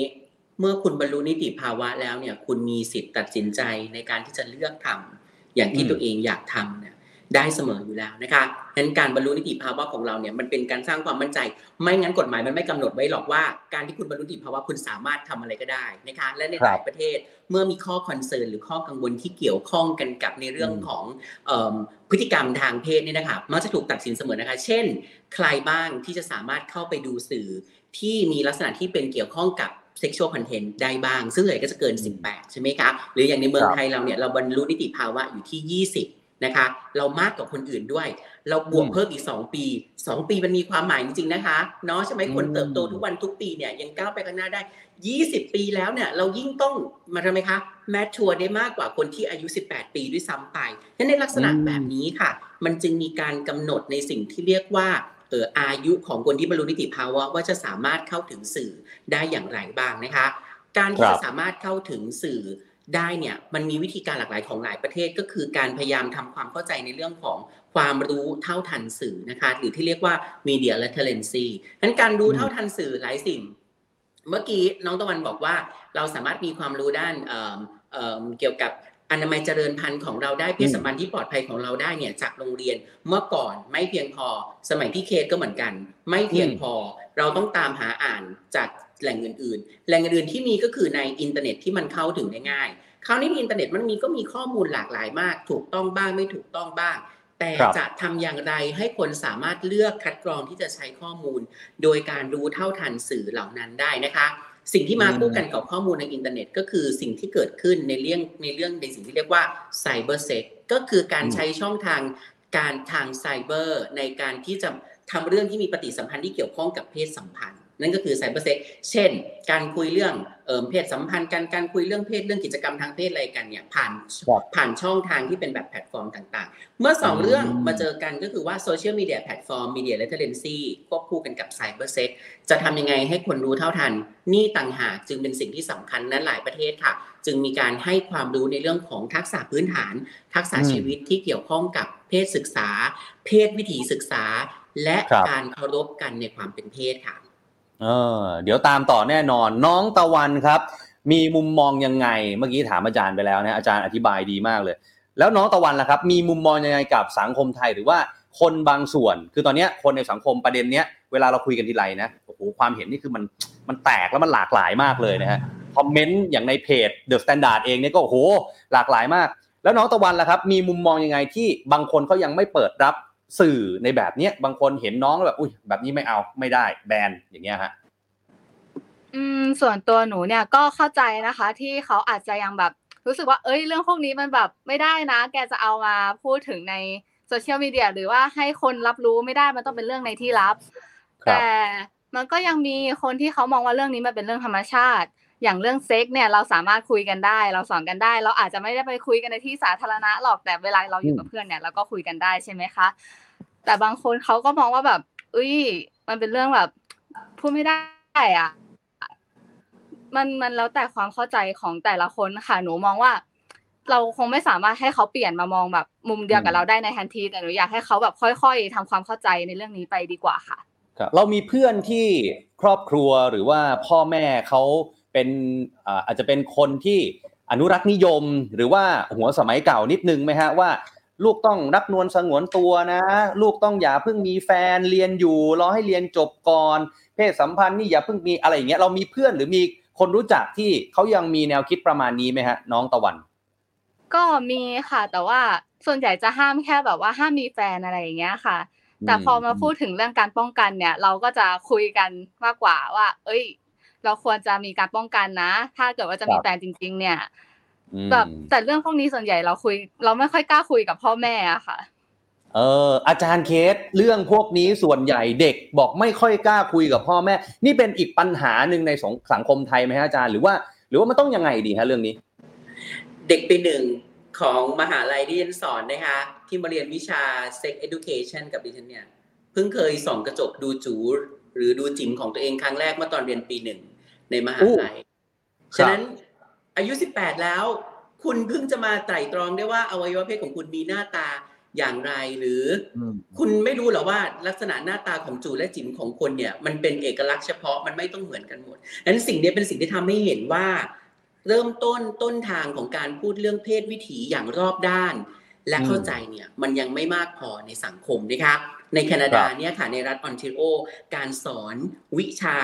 เมื่อคุณบรรลุนิติภาวะแล้วเนี่ย คุณมีสิทธิ์ตัดสินใจในการที่จะเลือกทำอย่างที่อืมตัวเองอยากทำเนี่ยได้เสมออยู่แล้วนะคะฉะนั้นการบรรลุนิติภาวะของเราเนี่ยมันเป็นการสร้างความมั่นใจ ไม่งั้นกฎหมายมันไม่กำหนดไว้หรอกว่า การที่คุณบรรลุนิติภาวะคุณสามารถทำอะไรก็ได้นะคะและในครับหลายประเทศเมื่อมีข้อคอนเซิร์นหรือข้อกังวลที่เกี่ยวข้องกันกับในเรื่องอืมของเอิ่มพฤติกรรมทางเพศเนี่ยนะคะมักจะถูกตัดสินเสมอนะคะ เช่น ใครบ้างที่จะสามารถเข้าไปดูสื่อที่มีลักษณะที่เป็นเกี่ยวข้องกับ sexual content ได้บ้าง ซึ่งเลยก็จะเกิน 18 ใช่ไหมคะ หรืออย่างในเมืองครับไทยเราเนี่ยเราบรรลุนิติภาวะอยู่ที่ 20 นะคะ เรามากกว่าคนอื่นด้วย เราบวกอืมเพิ่มอีก 2 ปี 2 ปีมันมีความหมายจริงๆนะคะเนาะใช่ไหมคนอืมเติบโตทุกวันทุกปีเนี่ยยังก้าวไปข้างหน้าได้ 20 ปีแล้วเนี่ยเรายิ่งต้องมาทำไมคะแมทชัวร์ได้มากกว่าคนที่อายุ 18 ปีด้วยซ้ำไปฉะนั้นในลักษณะแบบนี้ค่ะ มันจึงมีการกำหนดในสิ่งที่เรียกว่าเอออายุของคนที่บรรลุนิติภาวะว่าจะสามารถเข้าถึงสื่อได้อย่างไรบ้างนะคะ การที่ครัจะบสามารถเข้าถึงสื่อได้เนี่ยมันมีวิธีการหลากหลายของหลายประเทศก็คือการพยายามทำความเข้าใจในเรื่องของความรู้เท่าทันสื่อนะคะหรือที่เรียกว่า media literacy นั้นการรู้เท่าทันสื่อหลายสิ่ง เมื่อกี้น้องตะวันบอกว่าเราสามารถมีความรู้ด้านเอิ่มเอิ่มเกี่ยวกับ อนามัยเจริญพันธุ์ของเราได้เพศสัมพันธ์ที่ปลอดภัยของเราได้เนี่ยจากโรงเรียนเมื่อก่อนไม่เพียงพอ สมัยที่เคสก็เหมือนกัน ไม่เพียงพอเราต้องตามหาอ่านจากแหล่งอื่นๆ แหล่งอื่นๆที่มีก็คือในอินเทอร์เน็ตที่มันเข้าถึงได้ง่ายคราวนี้ในอินเทอร์เน็ตมันมีก็มีข้อมูลหลากหลายมาก ถูกต้องบ้างไม่ถูกต้องบ้าง แต่ครับจะทำอย่างไรให้คนสามารถเลือกคัดกรองที่จะใช้ข้อมูล โดยการรู้เท่าทันสื่อเหล่านั้นได้นะคะ สิ่งที่มาอืมคู่กันกับข้อมูลในอินเทอร์เน็ต ก็คือสิ่งที่เกิดขึ้นในเรื่องในเรื่องในสิ่งที่เรียกว่า cybersex ก็คือการใช้ช่องทางการทางไซเบอร์ในการที่จะทำเรื่องที่มีปฏิสัมพันธ์ที่เกี่ยวข้องกับเพศสัมพันธ์ นั่นก็คือ cybersex เช่น การคุยเรื่องเอ่อเพศสัมพันธ์กันการคุยเรื่องเพศเรื่องกิจกรรมทางเพศอะไรกันเนี่ยผ่านครับผ่านช่องทางที่เป็นแบบแพลตฟอร์มต่างๆ เมื่อสองอืมเรื่องมาเจอกันก็คือว่าโซเชียลมีเดียแพลตฟอร์ม media literacy ควบคู่กันกับ cybersex จะทำยังไงให้คนรู้เท่าทัน นี่ต่างหากจึงเป็นสิ่งที่สำคัญนั้นหลายประเทศค่ะ จึงมีการให้ความรู้ในเรื่องของทักษะพื้นฐาน ทักษะอืมชีวิตที่เกี่ยวข้องกับเพศศึกษา เพศวิถีศึกษา และครับการเคารพกันในความเป็นเพศค่ะ เออเดี๋ยวตามต่อแน่นอน น้องตะวันครับ มีมุมมองยังไง เมื่อกี้ถามอาจารย์ไปแล้วนะอาจารย์อธิบายดีมากเลย แล้วน้องตะวันล่ะครับ มีมุมมองยังไงกับสังคมไทยหรือว่าคนบางส่วน คือตอนนี้คนในสังคมประเด็นเนี้ยเวลาเราคุยกันทีไรนะโอ้โหความเห็นนี่คือมันมันแตกแล้วมันหลากหลายมากเลยนะฮะคอมเมนต์อย่างในเพจ The Standard เองเนี่ยก็โอ้โหหลากหลายมาก แล้วน้องตะวันล่ะครับ มีมุมมองยังไงที่บางคนเขายังไม่เปิดรับ สื่อในแบบเนี้ยบางคนเห็นน้องแล้วแบบอุ้ยแบบนี้ไม่เอาไม่ได้แบนอย่างเงี้ยฮะอืมส่วนตัวหนูเนี่ยก็เข้าใจนะคะ ที่เขาอาจจะยังแบบรู้สึกว่าเอ้ยเรื่องพวกนี้มันแบบไม่ได้นะ แกจะเอามาพูดถึงในโซโซเชียลมีเดียหรือว่าให้คนรับรู้ไม่ได้มันต้องเป็นเรื่องในที่ลับครับ แต่มันก็ยังมีคนที่เขามองว่าเรื่องนี้มันเป็นเรื่องธรรมชาติ อย่างเรื่องเซ็กเนี่ยเราสามารถคุยกันได้ เราสอนกันได้ เราอาจจะไม่ได้ไปคุยกันในที่สาธารณะหรอกแต่เวลาเราอยู่กับเพื่อนเนี่ยเราก็คุยกันได้ใช่ไหมคะ แต่บางคนเขาก็มองว่าแบบอุ้ย มันเป็นเรื่องแบบพูดไม่ได้อะ มันมันแล้วแต่ความเข้าใจของแต่ละคนค่ะ หนูมองว่า เราคงไม่สามารถให้เขาเปลี่ยนมามองแบบ มุมเดียวกับเราได้ในทันที แต่หนูอยากให้เขาแบบค่อย ๆทำความเข้าใจในเรื่องนี้ไปดีกว่าค่ะครับเรามีเพื่อนที่ครอบครัวหรือว่าพ่อแม่เขาเป็นอ่าอาจจะเป็นคนที่อนุรักษ์นิยม หรือว่าหัวสมัยเก่านิดนึงไหมฮะว่า ลูกต้องรักนวลสงวนตัวนะ ลูกต้องอย่าเพิ่งมีแฟนเรียนอยู่ รอให้เรียนจบก่อน เพศสัมพันธ์นี่อย่าเพิ่งมีอะไรอย่างเงี้ยเรามีเพื่อนหรือมีคนรู้จักที่เขายังมีแนวคิดประมาณนี้ไหมฮะ น้องตะวัน ก็มีค่ะ แต่ว่าส่วนใหญ่จะห้ามแค่แบบว่าห้ามมีแฟนอะไรอย่างเงี้ยค่ะ แต่พอมาพูดถึงเรื่องการป้องกันเนี่ย เราก็จะคุยกันมากกว่าว่า เอ้ย เราควรจะมีการป้องกันนะ ถ้าเกิดว่าจะมีครับแฟนจริง ๆ เนี่ยอืม แบบแต่เรื่องพวกนี้ส่วนใหญ่เราคุย เราไม่ค่อยกล้าคุยกับพ่อแม่อะค่ะ เอออาจารย์เคสเรื่องพวกนี้ส่วนใหญ่เด็กบอกไม่ค่อยกล้าคุยกับพ่อแม่ นี่เป็นอีกปัญหาหนึ่งในสงสังคมไทยไหมฮะอาจารย์หรือว่า หรือว่ามันต้องยังไงดีฮะเรื่องนี้ เด็กปีหนึ่งของมหาลัยที่ฉันสอนนะคะที่มาเรียนวิชา sex education กับดิฉันเนี่ยเพิ่งเคยส่องกระจกดูจูหรือดูจิ๋มของตัวเองครั้งแรกเมื่อตอนเรียนปีหนึ่งในมหาลัยครับฉะนั้น อายุ 18 แล้ว คุณเพิ่งจะมาไตร่ตรองได้ว่าอวัยวะเพศของคุณมีหน้าตาอย่างไรหรืออคุณไม่รู้เหรอว่าลักษณะหน้าตาของจูและจิ๋มของคนเนี่ย มันเป็นเอกลักษณ์เฉพาะมันไม่ต้องเหมือนกันหมดนั้นสิ่งนี้เป็นสิ่งที่ทำให้เห็นว่า เริ่มต้นต้นทางของการพูดเรื่องเพศวิถีอย่างรอบด้าน และเข้าใจเนี่ยมันยังไม่มากพอในสังคมนะคะในแคนาดาเนี่ยค่ะในรัฐออนทรีโอ การสอนวิชา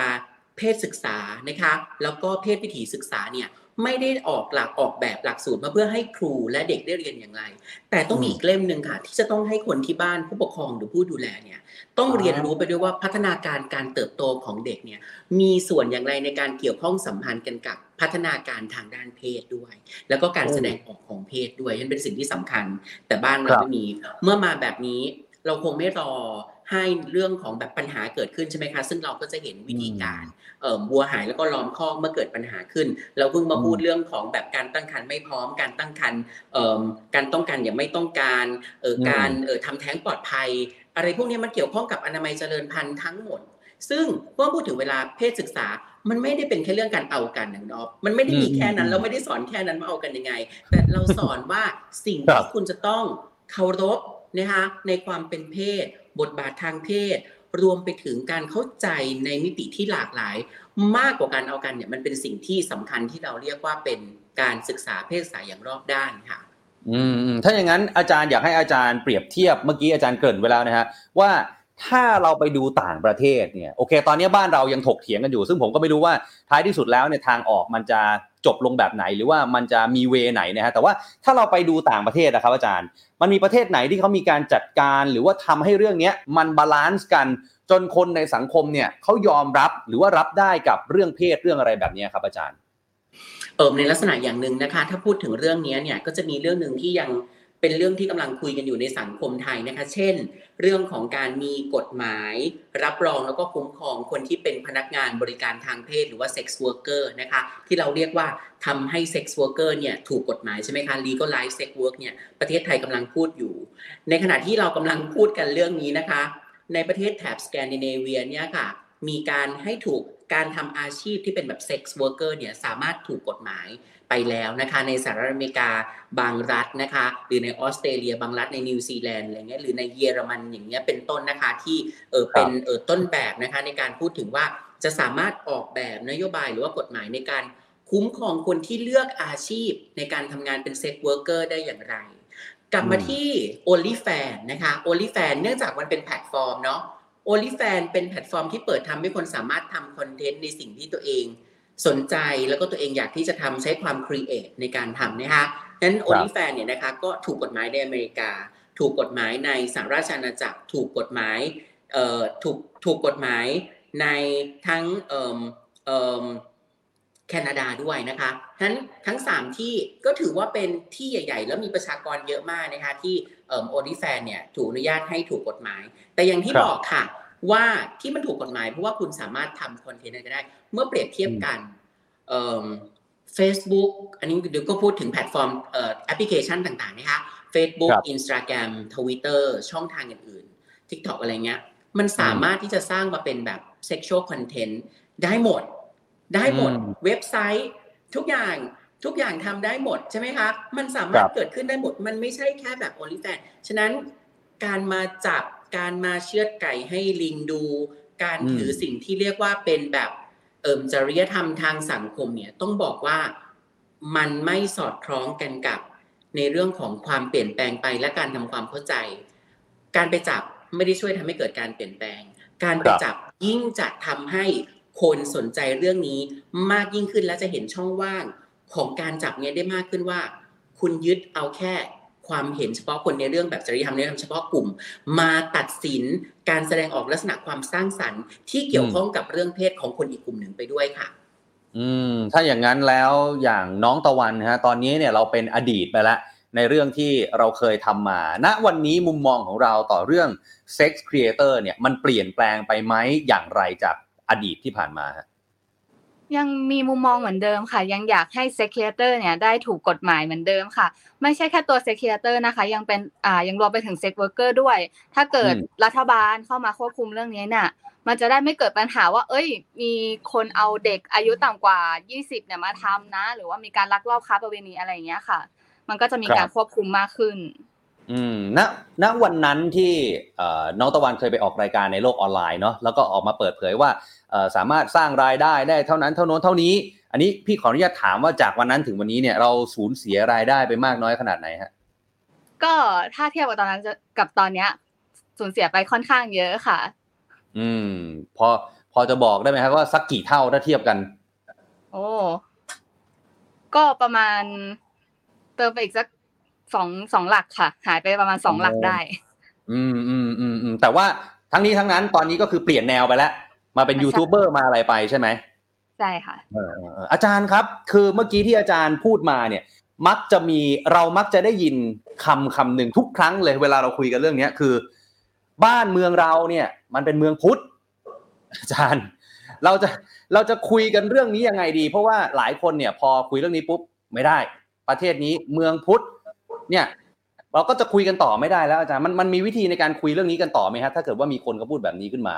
เพศศึกษานะคะแล้วก็เพศวิถีศึกษาเนี่ย ไม่ได้ออกหลักออกแบบหลักสูตรมาเพื่อให้ครูและเด็กได้เรียนอย่างไร แต่ต้องมีอีกเล่มหนึ่งค่ะ ที่จะต้องให้คนที่บ้านผู้ปกครองหรือผู้ดูแลเนี่ยต้องเรียนรู้ไปด้วยว่าพัฒนาการการเติบโตของเด็กเนี่ยมีส่วนอย่างไรในการเกี่ยวข้องสัมพันธ์กันกับพัฒนาการทางด้านเพศด้วย แล้วก็การแสดงออกของเพศด้วยนั่นเป็นสิ่งที่สำคัญ แต่บ้านเราไม่มีเมื่อมาแบบนี้เราคงไม่รอให้เรื่องของแบบปัญหาเกิดขึ้นใช่ไหมคะ ซึ่งเราก็จะเห็นวิธีการ วัวหายแล้วก็ล้อมคอกเมื่อเกิดปัญหาขึ้น เราเพิ่งมาพูดเรื่องของแบบการตั้งครรภ์ไม่พร้อม การตั้งครรภ์เอ่อการต้องการอย่างไม่ต้องการเอ่อการเอ่อทำแท้งปลอดภัย อะไรพวกนี้มันเกี่ยวข้องกับอนามัยเจริญพันธุ์ทั้งหมด ซึ่งเมื่อพูดถึงเวลาเพศศึกษามันไม่ได้เป็นแค่เรื่องการเอากันนะคุณอ๊อฟมันไม่ได้มีแค่นั้นอืมเราไม่ได้สอนแค่นั้นว่าเอากันยังไง แต่เราสอนว่าสิ่งครัที่บคุณจะต้องเคารพนะคะในความเป็นเพศ บทบาททางเพศ รวมไปถึงการเข้าใจในมิติที่หลากหลาย มากกว่าการเอากันเนี่ยมันเป็นสิ่งที่สำคัญที่เราเรียกว่าเป็นการศึกษาเพศศึกษาอย่างรอบด้านค่ะอืมอืมถ้าอย่างนั้นอาจารย์อยากให้อาจารย์เปรียบเทียบเมื่อกี้อาจารย์เกริ่นไว้แล้วนะฮะว่าถ้าเราไปดูต่างประเทศเนี่ยโอเค ตอนนี้บ้านเรายังถกเถียงกันอยู่ ซึ่งผมก็ไม่รู้ว่าท้ายที่สุดแล้วเนี่ยทางออกมันจะ จบลงแบบไหนหรือว่ามันจะมี way ไหนนะฮะแต่ว่าถ้าเราไปดูต่างประเทศนะครับอาจารย์ มันมีประเทศไหนที่เขามีการจัดการหรือว่าทำให้เรื่องนี้มัน balance กันจนคนในสังคมเนี่ยเขายอมรับหรือว่ารับได้กับเรื่องเพศเรื่องอะไรแบบนี้ครับอาจารย์เออในลักษณะอย่างหนึ่งนะคะ ถ้าพูดถึงเรื่องนี้เนี่ยก็จะมีเรื่องหนึ่งที่ยัง เป็นเรื่องที่กำลังคุยกันอยู่ในสังคมไทยนะคะ เช่น เรื่องของการมีกฎหมาย รับรองแล้วก็คุ้มครองคนที่เป็นพนักงานบริการทางเพศหรือว่า sex worker นะคะ ที่เราเรียกว่าทำให้ sex worker เกอร์เนี่ยถูกกฎหมายใช่ไหมคะ legalize sex work เนี่ยประเทศไทยกำลังพูดอยู่ ในขณะที่เรากำลังพูดกันเรื่องนี้นะคะ ในประเทศแถบสแกนดิเนเวียเนี่ยค่ะมีการให้ถูกการทำอาชีพที่เป็นแบบ sex worker เนี่ยสามารถถูกกฎหมาย ไปแล้วนะคะในสหรัฐอเมริกาบางรัฐนะคะหรือในออสเตรเลียบางรัฐในนิวซีแลนด์อะไรเงี้ยหรือในเยอรมันอย่างเงี้ยเป็นต้นนะคะที่เออเป็นเออต้นแบบนะคะในการพูดถึงว่าจะสามารถออกแบบนโยบายหรือว่ากฎหมายในการคุ้มครองคนที่เลือกอาชีพในการทำงานเป็น sex worker ได้อย่างไร กลับมาที่ OnlyFans นะคะ OnlyFans เนื่องจากมันเป็นแพลตฟอร์มเนาะ OnlyFans เป็นแพลตฟอร์มที่เปิดทำให้คนสามารถทำคอนเทนต์ในสิ่งที่ตัวเอง สนใจแล้วก็ตัวเองอยากที่จะทำใช้ความ create ในการทำนะคะนั้น OnlyFans เนี่ยนะคะก็ถูกกฎหมายในอเมริกา ถูกกฎหมายในสหราชอาณาจักร ถูกกฎหมายเอ่อถูกถูกกฎหมายในทั้งเอ่มเอ่มแคนาดาด้วยนะคะทั้นทั้ง 3 ที่ก็ถือว่าเป็นที่ใหญ่ ๆ แล้วมีประชากรเยอะมากนะคะที่เอ่อ OnlyFans เนี่ยถูกอนุญาตให้ถูกกฎหมาย แต่อย่างที่ครับบอกค่ะ ว่าที่มันถูกกฎหมายเพราะว่าคุณสามารถทำคอนเทนต์อะไรก็ได้ เมื่อเปรียบเทียบกันเอ่อ Facebook อันนี้เดี๋ยวก็พูดถึงแพลตฟอร์มเอ่อแอปพลิเคชันต่างๆนะคะ Facebook ครับ Instagram Twitter ช่องทางอื่นๆ TikTok อะไรเงี้ย มันสามารถที่จะสร้างมาเป็นแบบ sexual content ได้หมด ได้หมดอืมเว็บไซต์ ทุกอย่างทุกอย่างทำได้หมดใช่ไหมคะ มันสามารคถรับเกิดขึ้นได้หมด มันไม่ใช่แค่แบบ OnlyFans ฉะนั้นการมาจับ การมาเชือดไก่ให้ลิงดู การอืมถือสิ่งที่เรียกว่าเป็นแบบเอิมจริยธรรมทางสังคมเนี่ยต้องบอกว่ามันไม่สอดคล้องกันกับในเรื่องของความเปลี่ยนแปลงไปและการทำความเข้าใจ การไปจับไม่ได้ช่วยทำให้เกิดการเปลี่ยนแปลง การไปครับจับยิ่งจะทำให้คนสนใจเรื่องนี้มากยิ่งขึ้นและจะเห็นช่องว่างของการจับเนี้ยได้มากขึ้นว่า คุณยึดเอาแค่ ความเห็นเฉพาะคนในเรื่องแบบจริยธรรมในเรื่องเฉพาะกลุ่ม มาตัดสินการแสดงออกลักษณะความสร้างสรรค์ ที่เกี่ยวข้องกับเรื่องเพศของคนอีกกลุ่มหนึ่งไปด้วยค่ะ อืม ถ้าอย่างนั้นแล้วอย่างน้องตะวันฮะตอนนี้เนี่ยเราเป็นอดีตไปแล้วในเรื่องที่เราเคยทำมา ณ วันนี้มุมมองของเราต่อเรื่อง Sex Creator เนี่ยมันเปลี่ยนแปลงไปไหมอย่างไรจากอดีตที่ผ่านมาฮะ ยังมีมุมมองเหมือนเดิมค่ะ ยังอยากให้เซ็กเ a เตอร์เนี่ยได้ถูกกฎหมายเหมือนเดิมค่ะ ไม่ใช่แค่ตัว Sex Creator นะคะ ยังเป็นอ่ายังรวมไปถึง Sex Worker ด้วย ถ้าเกิดอืมรัฐบาลเข้ามาควบคุมเรื่องนี้เนี่ยมันจะได้ไม่เกิดปัญหาว่า เอ้ย มีคนเอาเด็กอายุต่ำกว่า 20เนี่ยมาทำนะ หรือว่ามีการลักลอบค้าประเวณีอะไรอย่างเงี้ยค่ะ มันก็จะมีการควบคุมมากขึ้น อืมณณวันนั้นที่เอ่อน้องตะวันเคยไปออกรายการในโลกออนไลน์เนาะแล้วก็ออกมาเปิดเผยว่าเอ่อ สามารถสร้างรายได้ได้เท่านั้นเท่าโน้นเท่านี้ อันนี้พี่ขออนุญาตถามว่าจากวันนั้นถึงวันนี้เนี่ยเราสูญเสียรายได้ไปมากน้อยขนาดไหนฮะก็ถ้าเทียบกับตอนนั้นจะกับตอนเนี้ย สูญเสียไปค่อนข้างเยอะค่ะ อืม พอพอจะบอกได้ไหมครับว่าสักกี่เท่าถ้าเทียบกัน โอ้ก็ประมาณเติมไปอีกสักสองสองหลักค่ะ หายไปประมาณสองหลักได้ อืมอืมอืมอืมแต่ว่าทั้งนี้ทั้งนั้นตอนนี้ก็คือเปลี่ยนแนวไปแล้ว มาเป็นใช่ยูทูบเบอร์มาอะไรไปใช่ไหมใช่ค่ะเออเออเอออาจารย์ครับ คือเมื่อกี้ที่อาจารย์พูดมาเนี่ย มักจะมีเรามักจะได้ยินคำคำหนึ่งทุกครั้งเลย เวลาเราคุยกันเรื่องเนี้ยคือ บ้านเมืองเราเนี่ย มันเป็นเมืองพุทธอาจารย์ เราจะเราจะคุยกันเรื่องนี้ยังไงดี เพราะว่าหลายคนเนี่ย พอคุยเรื่องนี้ปุ๊บไม่ได้ ประเทศนี้เมืองพุทธเนี่ย เราก็จะคุยกันต่อไม่ได้แล้วอาจารย์มันมันมีวิธีในการคุยเรื่องนี้กันต่อไหมครับถ้าเกิดว่ามีคนเขาพูดแบบนี้ขึ้นมา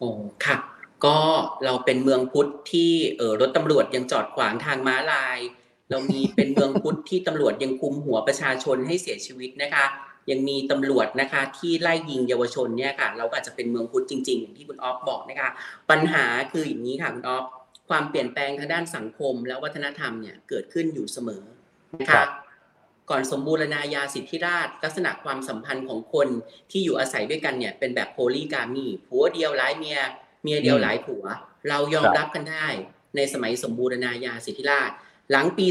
โอ้ค่ะ ก็เราเป็นเมืองพุทธที่เออรถตำรวจยังจอดขวางทางม้าลาย เรามีเป็นเมืองพุทธที่ตำรวจยังคุมหัวประชาชนให้เสียชีวิตนะคะ ยังมีตำรวจนะคะที่ไล่ยิงเยาวชนเนี่ยค่ะ เราก็อาจจะเป็นเมืองพุทธจริงๆอย่างที่คุณออฟบอกนะคะ ปัญหาคืออย่างนี้ค่ะคุณออฟความเปลี่ยนแปลงทางด้านสังคมและวัฒนธรรมเนี่ยเกิดขึ้นอยู่เสมอนะครัคะบ ก่อนสมบูรณาญาสิทธิราชย์ลักษณะความสัมพันธ์ของคนที่อยู่อาศัยด้วยกันเนี่ยเป็นแบบโพลีกามีผัวเดียวหลายเมีย เมียเดียวหลายผัว เรายอมรับกันได้ในสมัยสมบูรณาญาสิทธิราชย์หลังปี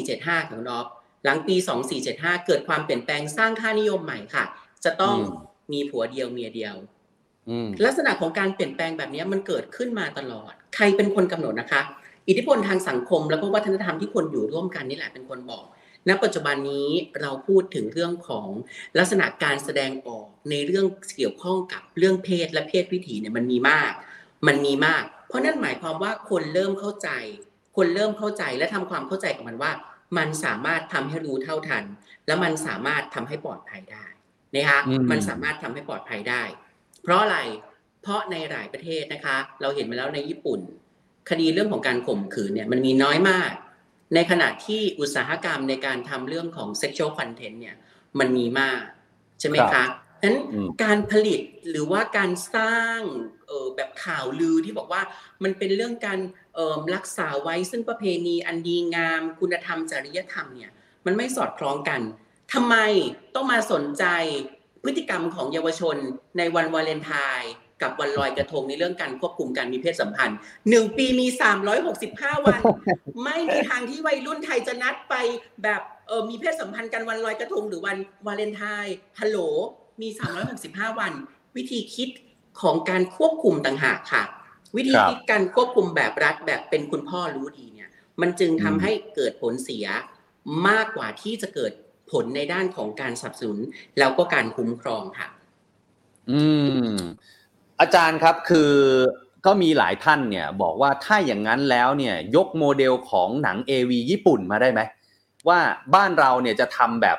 2475ของรอบหลังปี 2475 เกิดความเปลี่ยนแปลงสร้างค่านิยมใหม่ค่ะ จะต้องอืมมีผัวเดียวเมียเดียวอืมลักษณะของการเปลี่ยนแปลงแบบนี้มันเกิดขึ้นมาตลอด ใครเป็นคนกำหนดนะคะ อิทธิพลทางสังคม แล้วก็วัฒนธรรมที่คนอยู่ร่วมกันนี่แหละเป็นคนบอก ณปัจจุบันนี้เราพูดถึงเรื่องของลักษณะการแสดงออกในเรื่องเกี่ยวข้องกับเรื่องเพศและเพศวิถีเนี่ยมันมีมาก มันมีมาก เพราะนั่นหมายความว่าคนเริ่มเข้าใจ คนเริ่มเข้าใจและทำความเข้าใจกับมันว่า มันสามารถทำให้รู้เท่าทัน และมันสามารถทำให้ปลอดภัยได้นะคะอืมมันสามารถทำให้ปลอดภัยได้ เพราะอะไรเพราะในหลายประเทศนะคะ เราเห็นมาแล้วในญี่ปุ่น คดีเรื่องของการข่มขืนเนี่ยมันมีน้อยมาก ในขณะที่อุตสาหกรรมในการทำเรื่องของ sexual content เนี่ยมันมีมากใช่ไหมครัคะบฉะนั้นอืมการผลิตหรือว่าการสร้างเออแบบข่าวลือที่บอกว่ามันเป็นเรื่องการเอ่อรักษาไว้ซึ่งประเพณีอันดีงาม คุณธรรมจริยธรรมเนี่ยมันไม่สอดคล้องกันทำไมต้องมาสนใจพฤติกรรมของเยาวชนในวันวาเลนไทน์ กับวันลอยกระทงในเรื่องการควบคุมการมีเพศสัมพันธ์หนึ่งปีมี 365 วัน ไม่มีทางที่วัยรุ่นไทยจะนัดไปแบบเออมีเพศสัมพันธ์กันวันลอยกระทงหรือวันวาเลนไทน์ฮัลโหลมี 365 วัน วิธีคิดของการควบคุมต่างหากค่ะ วิธีครับคิดการควบคุมแบบรัฐแบบเป็นคุณพ่อรู้ดีเนี่ย มันจึงทำอืมให้เกิดผลเสียมากกว่าที่จะเกิดผลในด้านของการสนับสนุนแล้วก็การคุ้มครองค่ะ อืม อาจารย์ครับคือก็มีหลายท่านเนี่ยบอกว่าถ้าอย่างนั้นแล้วเนี่ยยกโมเดลของหนัง AV ญี่ปุ่นมาได้ไหมว่าบ้านเราเนี่ยจะทำแบบ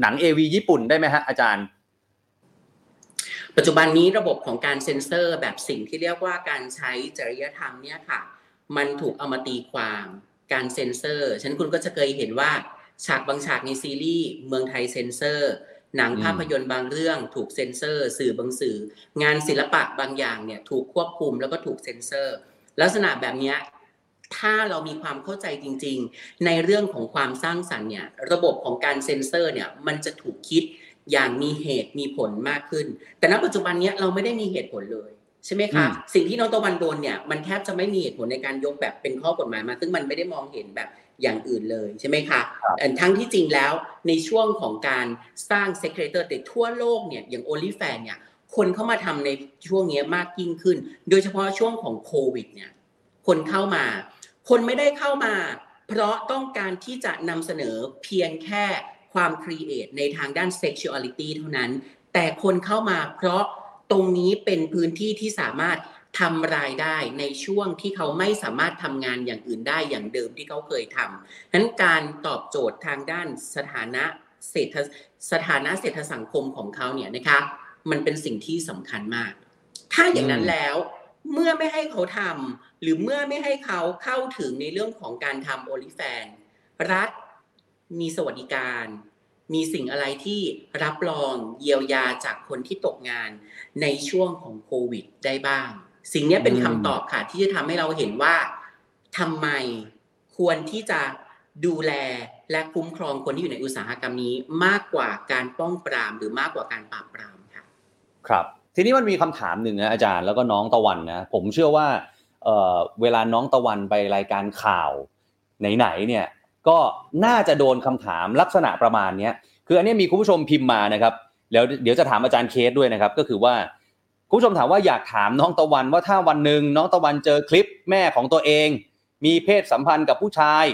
หนัง AV ญี่ปุ่นได้ไหมฮะอาจารย์ ปัจจุบันนี้ระบบของการเซ็นเซอร์แบบสิ่งที่เรียกว่าการใช้จริยธรรมเนี่ยค่ะ มันถูกเอามาตีความการเซ็นเซอร์ ฉันคุณก็จะเคยเห็นว่าฉากบางฉากในซีรีส์เมืองไทยเซ็นเซอร์ หนังอืมภาพยนตร์บางเรื่องถูกเซ็นเซอร์ สื่อบางสื่อ งานศิลปะบางอย่างเนี่ยถูกควบคุมแล้วก็ถูกเซ็นเซอร์ ลักษณะแบบเนี้ยถ้าเรามีความเข้าใจจริง ๆ ในเรื่องของความสร้างสรรค์เนี่ยระบบของการเซ็นเซอร์เนี่ยมันจะถูกคิดอย่างมีเหตุมีผลมากขึ้น แต่ณปัจจุบันเนี้ยเราไม่ได้มีเหตุผลเลยใช่ไหมคะอืมสิ่งที่น้องตะวันโดนเนี่ยมันแทบจะไม่มีเหตุผลในการยกแบบเป็นข้อกฎหมายมา ซึ่งมันไม่ได้มองเห็นแบบ อย่างอื่นเลยใช่ไหมคะแต่ทั้งที่จริงแล้วในช่วงของการสร้างเซ c เ a เตอร์แต่ทั่วโลกเนี่ยอย่าง o อลิแฟนเนี่ยคนเข้ามาทำในช่วงเนี้ยมากยิ่งขึ้น โดยเฉพาะช่วงของโควิดเนี่ยคนเข้ามา คนไม่ได้เข้ามา เพราะต้องการที่จะนำเสนอเพียงแค่ความครีเอทในทางด้าน sexuality เท่านั้น แต่คนเข้ามาเพราะตรงนี้เป็นพื้นที่ที่สามารถ ทำรายได้ในช่วงที่เขาไม่สามารถทำงานอย่างอื่นได้อย่างเดิมที่เขาเคยทำนั้นการตอบโจทย์ทางด้านสถานะเศรษฐสถานะเศรษฐสังคมของเขาเนี่ยนะคะมันเป็นสิ่งที่สำคัญมาก ถ้าอย่างนั้นแล้วเมื่อไม่ให้เขาทำหรือเมื่อไม่ให้เขาเข้าถึงในเรื่องของการทำโอลิแฟน รัฐมีสวัสดิการ มีสิ่งอะไรที่รับรองเยียวยาจากคนที่ตกงานในช่วงของโควิดได้บ้าง สิ่งนี้เป็นคำตอบค่ะ ที่จะทำให้เราเห็นว่าทำไมควรที่จะดูแลและคุ้มครองคนที่อยู่ในอุตสาหกรรมนี้มากกว่าการป้องปราม หรือมากกว่าการปราบปรามค่ะ ครับ ทีนี้มันมีคำถามหนึ่งนะอาจารย์แล้วก็น้องตะวันนะผมเชื่อว่าเเวลาน้องตะวันไปรายการข่าวไหนๆเนี่ยก็น่าจะโดนคำถามลักษณะประมาณเนี้ยคืออันนี้มีคุณผู้ชมพิมพ์มานะครับแล้วเดี๋ยวจะถามอาจารย์เคสด้วยนะครับ ก็คือว่า คุณผู้ชมถามว่าอยากถามน้องตะวันว่าถ้าวันหนึ่งน้องตะวันเจอคลิปแม่ของตัวเอง มีเพศสัมพันธ์กับผู้ชาย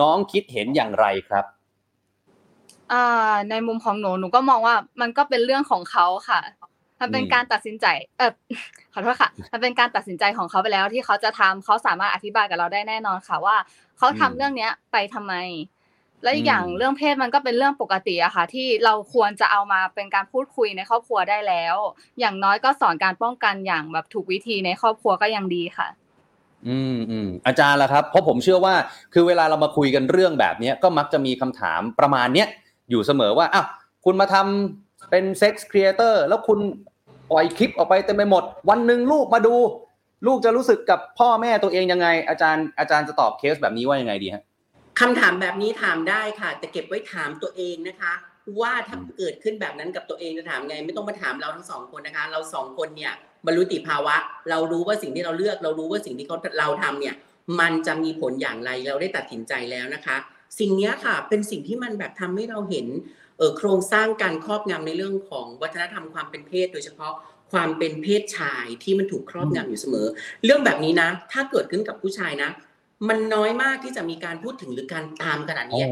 น้องคิดเห็นอย่างไรครับอ่าในมุมของหนูหนูก็มองว่ามันก็เป็นเรื่องของเขาค่ะ มันเป็นอืมการตัดสินใจ เออขอโทษค่ะ มันเป็นการตัดสินใจของเขาไปแล้วที่เขาจะทำเขาสามารถอธิบายกับเราได้แน่นอนค่ะว่า เขาทำอืมเรื่องเนี้ยไปทำไม และอีอืกมอย่างเรื่องเพศมันก็เป็นเรื่องปกติอะค่ะ ที่เราควรจะเอามาเป็นการพูดคุยในครอบครัวได้แล้ว อย่างน้อยก็สอนการป้องกันอย่างแบบถูกวิธีในครอบครัวก็ยังดีค่ะ อืมอืมอาจารย์ล่ะครับ เพราะผมเชื่อว่า คือเวลาเรามาคุยกันเรื่องแบบเนี้ยก็มักจะมีคำถามประมาณเนี้ยอยู่เสมอว่าอ้าวคุณมาทำเป็น Sex Creator แล้วคุณปล่อยคลิปออกไปเต็มไปหมด วันหนึ่งลูกมาดู ลูกจะรู้สึกกับพ่อแม่ตัวเองยังไง อาจารย์อาจารย์จะตอบเคสแบบนี้ว่ายังไงดีฮะ คำถามแบบนี้ถามได้ค่ะ แต่เก็บไว้ถามตัวเองนะคะ ว่าถ้าเกิดขึ้นแบบนั้นกับตัวเองจะถามไง ไม่ต้องมาถามเราทั้งสองคนนะคะ เราสองคนเนี่ยบรรลุติภาวะ เรารู้ว่าสิ่งที่เราเลือก เรารู้ว่าสิ่งที่เขาเราทำเนี่ย มันจะมีผลอย่างไรเราได้ตัดสินใจแล้วนะคะ สิ่งเนี้ยค่ะเป็นสิ่งที่มันแบบทำให้เราเห็นเออโครงสร้างการครอบงำในเรื่องของวัฒนธรรมความเป็นเพศ โดยเฉพาะความเป็นเพศชายที่มันถูกครอบงำอยู่เสมอ เรื่องแบบนี้นะ ถ้าเกิดขึ้นกับผู้ชายนะ มันน้อยมากที่จะมีการพูดถึงหรือการตามขนาดนี้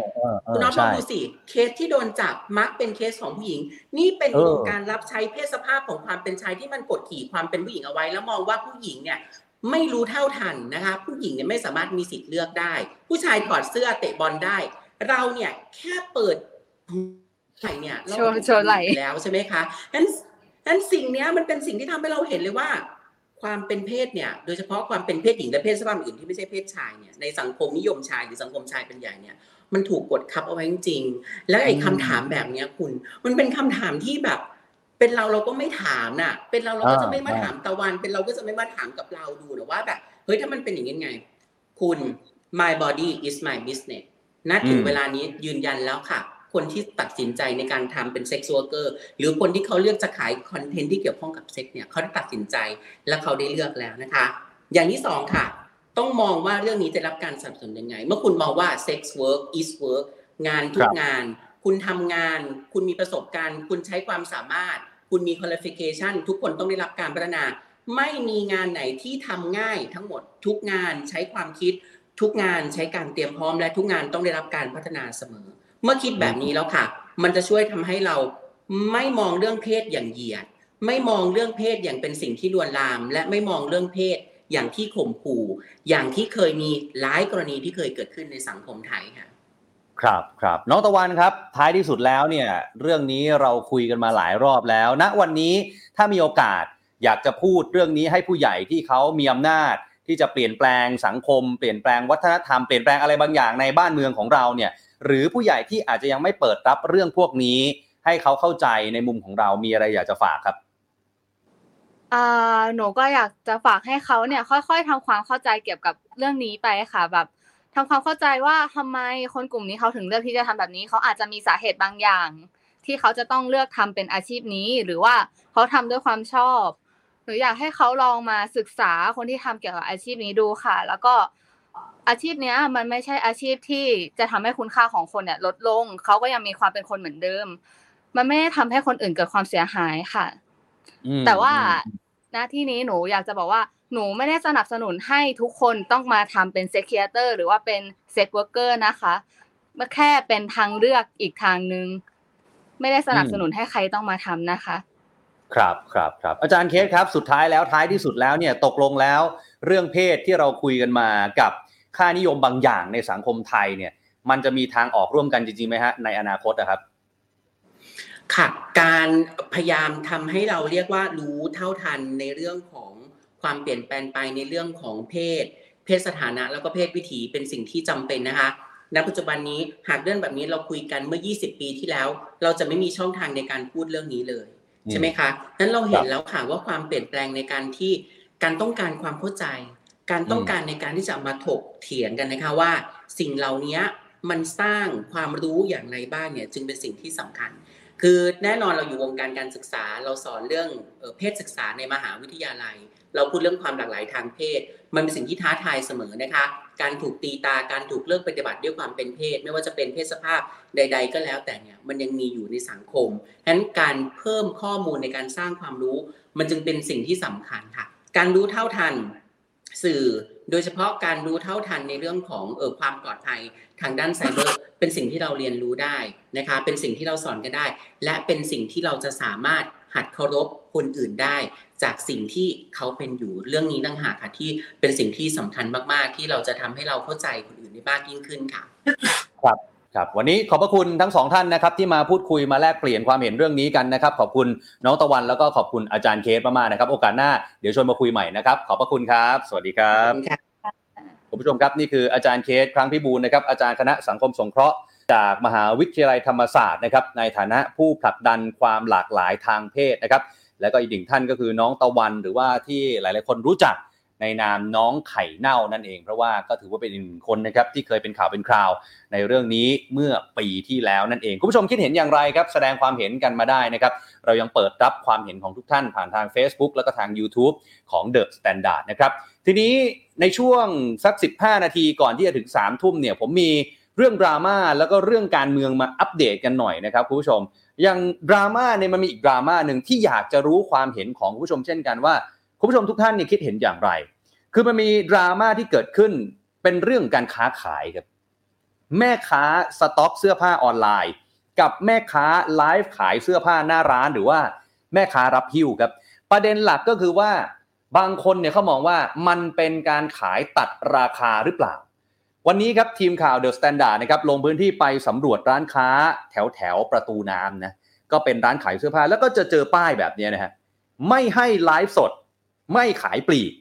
คุณน้องลองดูสิเคสที่โดนจับมักเป็นเคสของผู้หญิง นี่เป็นเออโครงการรับใช้เพศสภาพของความเป็นชายที่มันกดขี่ความเป็นผู้หญิงเอาไว้ แล้วมองว่าผู้หญิงเนี่ยไม่รู้เท่าทันนะคะ ผู้หญิงเนี่ยไม่สามารถมีสิทธิ์เลือกได้ ผู้ชายถอดเสื้อเตะบอลได้ เราเนี่ยแค่เปิดไหล่เนี่ยเราโชว์โชว์ไหล่อยู่แล้วใช่ไหมคะนั้นนั้นสิ่งเนี้ยมันเป็นสิ่งที่ทำให้เราเห็นเลยว่า ความเป็นเพศเนี่ยโดยเฉพาะความเป็นเพศหญิงและเพศสภาพอื่นที่ไม่ใช่เพศชายเนี่ยในสังคมนิยมชายหรือสังคมชายเป็นใหญ่เนี่ยมันถูกกดทับเอาไว้จริงๆแล้วไอ้อืมคำถามแบบเนี้ยคุณ มันเป็นคำถามที่แบบ เป็นเราเราก็ไม่ถามน่ะ เป็นเราเราก็จะไม่มาถามตะวัน เป็นเราก็จะไม่มาถามกับเราดูนะว่าแบบเฮ้ยถ้ามันเป็นอย่างนี้ไง คุณ my body is my business นะถึงอืมเวลานี้ยืนยันแล้วค่ะ คนที่ตัดสินใจในการทำเป็น Sex Worker หรือคนที่เขาเลือกจะขายคอนเทนต์ที่เกี่ยวข้องกับเซ็กซ์เนี่ยเขาได้ตัดสินใจและเขาได้เลือกแล้วนะคะ อย่างที่สองค่ะ ต้องมองว่าเรื่องนี้จะรับการสนับสนุนยังไง เมื่อคุณมองว่า sex work is work งานทุคกรับงาน คุณทำงาน คุณมีประสบการณ์ คุณใช้ความสามารถ คุณมี qualification ทุกคนต้องได้รับการพัฒนา ไม่มีงานไหนที่ทำง่ายทั้งหมดทุกงานใช้ความคิดทุกงานใช้การเตรียมพร้อมและทุกงานต้องได้รับการพัฒนาเสมอ เมื่อคิดแบบนี้แล้วค่ะ มันจะช่วยทำให้เราไม่มองเรื่องเพศอย่างเหยียด ไม่มองเรื่องเพศอย่างเป็นสิ่งที่ลวนลาม และไม่มองเรื่องเพศอย่างที่ข่มขู่อย่างที่เคยมีหลายกรณีที่เคยเกิดขึ้นในสังคมไทยค่ะครับครับน้องตะวันครับ ท้ายที่สุดแล้วเนี่ย เรื่องนี้เราคุยกันมาหลายรอบแล้วณนะวันนี้ถ้ามีโอกาสอยากจะพูดเรื่องนี้ให้ผู้ใหญ่ที่เขามีอำนาจที่จะเปลี่ยนแปลงสังคม เปลี่ยนแปลงวัฒนธรรมเปลี่ยนแปลงอะไรบางอย่างในบ้านเมืองของเราเนี่ย หรือผู้ใหญ่ที่อาจจะยังไม่เปิดรับเรื่องพวกนี้ ให้เขาเข้าใจในมุมของเรามีอะไรอยากจะฝากครับหนูก็อยากจะฝากให้เขาเนี่ย ค่อย ๆทำความเข้าใจเกี่ยวกับเรื่องนี้ไปค่ะแบบทำความเข้าใจว่าทำไมคนกลุ่มนี้เขาถึงเลือกที่จะทำแบบนี้เขาอาจจะมีสาเหตุบางอย่าง ที่เขาจะต้องเลือกทำเป็นอาชีพนี้ หรือว่าเขาทำด้วยความชอบหนูอยากให้เขาลองมาศึกษาคนที่ทำเกี่ยวกับอาชีพนี้ดูค่ะ แล้วก็ อาชีพเนี้ยมันไม่ใช่อาชีพที่จะทำให้คุณค่าของคนเนี่ยลดลง เขาก็ยังมีความเป็นคนเหมือนเดิม มันไม่ได้ทำให้คนอื่นเกิดความเสียหายค่ะ แต่ว่าณที่นี้หนูอยากจะบอกว่าหนูไม่ได้สนับสนุนให้ทุกคนต้องมาทำเป็น Sex Creator หรือว่าเป็น Sex Worker นะคะมันแค่เป็นทางเลือกอีกทางนึงไม่ได้สนับสนุนให้ใครต้องมาทำนะคะ ครับครับครับอาจารย์เคสครับ สุดท้ายแล้วท้ายที่สุดแล้วเนี่ยตกลงแล้ว เรื่องเพศที่เราคุยกันมากับ ค่านิยมบางอย่างในสังคมไทยเนี่ย มันจะมีทางออกร่วมกันจริงๆไหมฮะในอนาคตนะครับ ค่ะ การพยายามทำให้เราเรียกว่ารู้เท่าทันในเรื่องของความเปลี่ยนแปลงไปในเรื่องของเพศ เพศสถานะแล้วก็เพศวิถีเป็นสิ่งที่จำเป็นนะคะณปัจจุบันนี้หากเรื่องแบบนี้เราคุยกันเมื่อ 20 ปีที่แล้ว เราจะไม่มีช่องทางในการพูดเรื่องนี้เลยใช่ไหมคะนั้นเราเห็นแล้วค่ะว่าความเปลี่ยนแปลงในการที่การต้องการความเข้าใจ การต้องการในการที่จะมาถกเถียงกันนะคะว่า สิ่งเหล่านี้มันสร้างความรู้อย่างไรบ้างเนี่ยจึงเป็นสิ่งที่สำคัญ คือแน่นอนเราอยู่วงการการศึกษา เราสอนเรื่องเพศศึกษาในมหาวิทยาลัย เราพูดเรื่องความหลากหลายทางเพศ มันเป็นสิ่งที่ท้าทายเสมอนะคะ การถูกตีตาการถูกเลิกปฏิบัติด้วยความเป็นเพศ ไม่ว่าจะเป็นเพศสภาพใด ๆ ก็แล้วแต่เนี่ยมันยังมีอยู่ในสังคมฉะนั้นการเพิ่มข้อมูลในการสร้างความรู้ มันจึงเป็นสิ่งที่สำคัญค่ะ การรู้เท่าทัน สื่อโดยเฉพาะการรู้เท่าทันในเรื่องของเออความปลอดภัยทางด้านไซเบอร์เป็นสิ่งที่เราเรียนรู้ได้นะคะเป็นสิ่งที่เราสอนกันได้ และเป็นสิ่งที่เราจะสามารถหัดเคารพคนอื่นได้ จากสิ่งที่เขาเป็นอยู่เรื่องนี้ต่างหากค่ะที่เป็นสิ่งที่สำคัญมาก ๆ ที่เราจะทำให้เราเข้าใจคนอื่นได้มากยิ่งขึ้นค่ะ ครับ ครับวันนี้ขอบพระคุณทั้งสองท่านนะครับที่มาพูดคุยมาแลกเปลี่ยนความเห็นเรื่องนี้กันนะครับ ขอบคุณน้องตะวันแล้วก็ขอบคุณอาจารย์เคสมากๆนะครับ โอกาสหน้าเดี๋ยวชวนมาคุยใหม่นะครับ ขอบพระคุณครับ สวัสดีครับคุณผู้ชมครับนี่คืออาจารย์เคสครั้งพิบูลนะครับอาจารย์คณะสังคมสงเคราะห์จากมหาวิทยาลัยธรรมศาสตร์นะครับในฐานะผู้ผลักดันความหลากหลายทางเพศนะครับ แล้วก็อีกหนึ่งท่านก็คือน้องตะวันหรือว่าที่หลาย ๆ คนรู้จัก ในนามน้องไข่เน่านั่นเอง เพราะว่าก็ถือว่าเป็นหนึ่งคนนะครับที่เคยเป็นข่าวเป็นคราว ในเรื่องนี้เมื่อปีที่แล้วนั่นเอง คุณผู้ชมคิดเห็นอย่างไรครับ แสดงความเห็นกันมาได้นะครับ เรายังเปิดรับความเห็นของทุกท่านผ่านทาง Facebook แล้วก็ทาง YouTube ของ The Standard นะครับ ทีนี้ในช่วงสัก 15 นาทีก่อนที่จะถึง 3 ทุ่มเนี่ยผมมีเรื่องดราม่าแล้วก็เรื่องการเมืองมาอัปเดตกันหน่อยนะครับคุณผู้ชมอย่างดราม่าเนี่ยมันมีอีกดราม่าหนึ่งที่อยากจะรู้ความเห็นของคุณผู้ชมเช่นกันว่า คุณผู้ชมทุกท่านเนี่ยคิดเห็นอย่างไร คือมันมีดราม่าที่เกิดขึ้นเป็นเรื่องการค้าขายครับ แม่ค้าสต็อกเสื้อผ้าออนไลน์ กับแม่ค้าไลฟ์ขายเสื้อผ้าหน้าร้านหรือว่าแม่ค้ารับหิ้วครับ ประเด็นหลักก็คือว่าบางคนเนี่ยเขามองว่ามันเป็นการขายตัดราคาหรือเปล่า วันนี้ครับทีมข่าว THE STANDARD นะครับลงพื้นที่ไปสำรวจร้านค้าแถวแถวประตูน้ำนะก็เป็นร้านขายเสื้อผ้าแล้วก็จะเจอป้ายแบบนี้นะฮะไม่ให้ไลฟ์สด ไม่ขายปลีก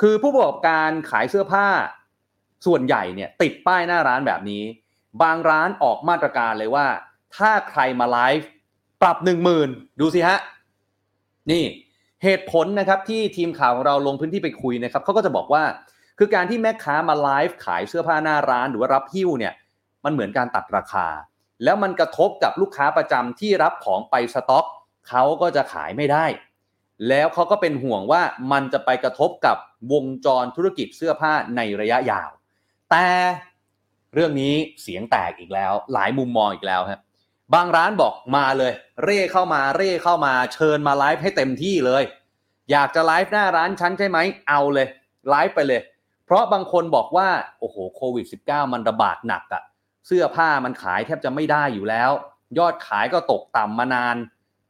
คือผู้ประกอบการขายเสื้อผ้า ส่วนใหญ่เนี่ยติดป้ายหน้าร้านแบบนี้ บางร้านออกมาตรการเลยว่า ถ้าใครมาไลฟ์ปรับหนึ่งหมื่นดูสิฮะ นี่เหตุผลนะครับที่ทีมข่าวของเราลงพื้นที่ไปคุยนะครับเขาก็จะบอกว่า คือการที่แม่ค้ามาไลฟ์ขายเสื้อผ้าหน้าร้านหรือว่ารับหิ้วเนี่ยมันเหมือนการตัดราคา แล้วมันกระทบกับลูกค้าประจำที่รับของไปสต็อกเขาก็จะขายไม่ได้ แล้วเขาก็เป็นห่วงว่ามันจะไปกระทบกับวงจรธุรกิจเสื้อผ้าในระยะยาว แต่เรื่องนี้เสียงแตกอีกแล้ว หลายมุมมองอีกแล้วครับบางร้านบอกมาเลย เร่เข้ามาเร่เข้ามาเชิญมาไลฟ์ให้เต็มที่เลย อยากจะไลฟ์หน้าร้านฉันใช่ไหมเอาเลยไลฟ์ไปเลย เพราะบางคนบอกว่าโอ้โหโควิด -19 มันระบาดหนักอะเสื้อผ้ามันขายแทบจะไม่ได้อยู่แล้ว ยอดขายก็ตกต่ำมานาน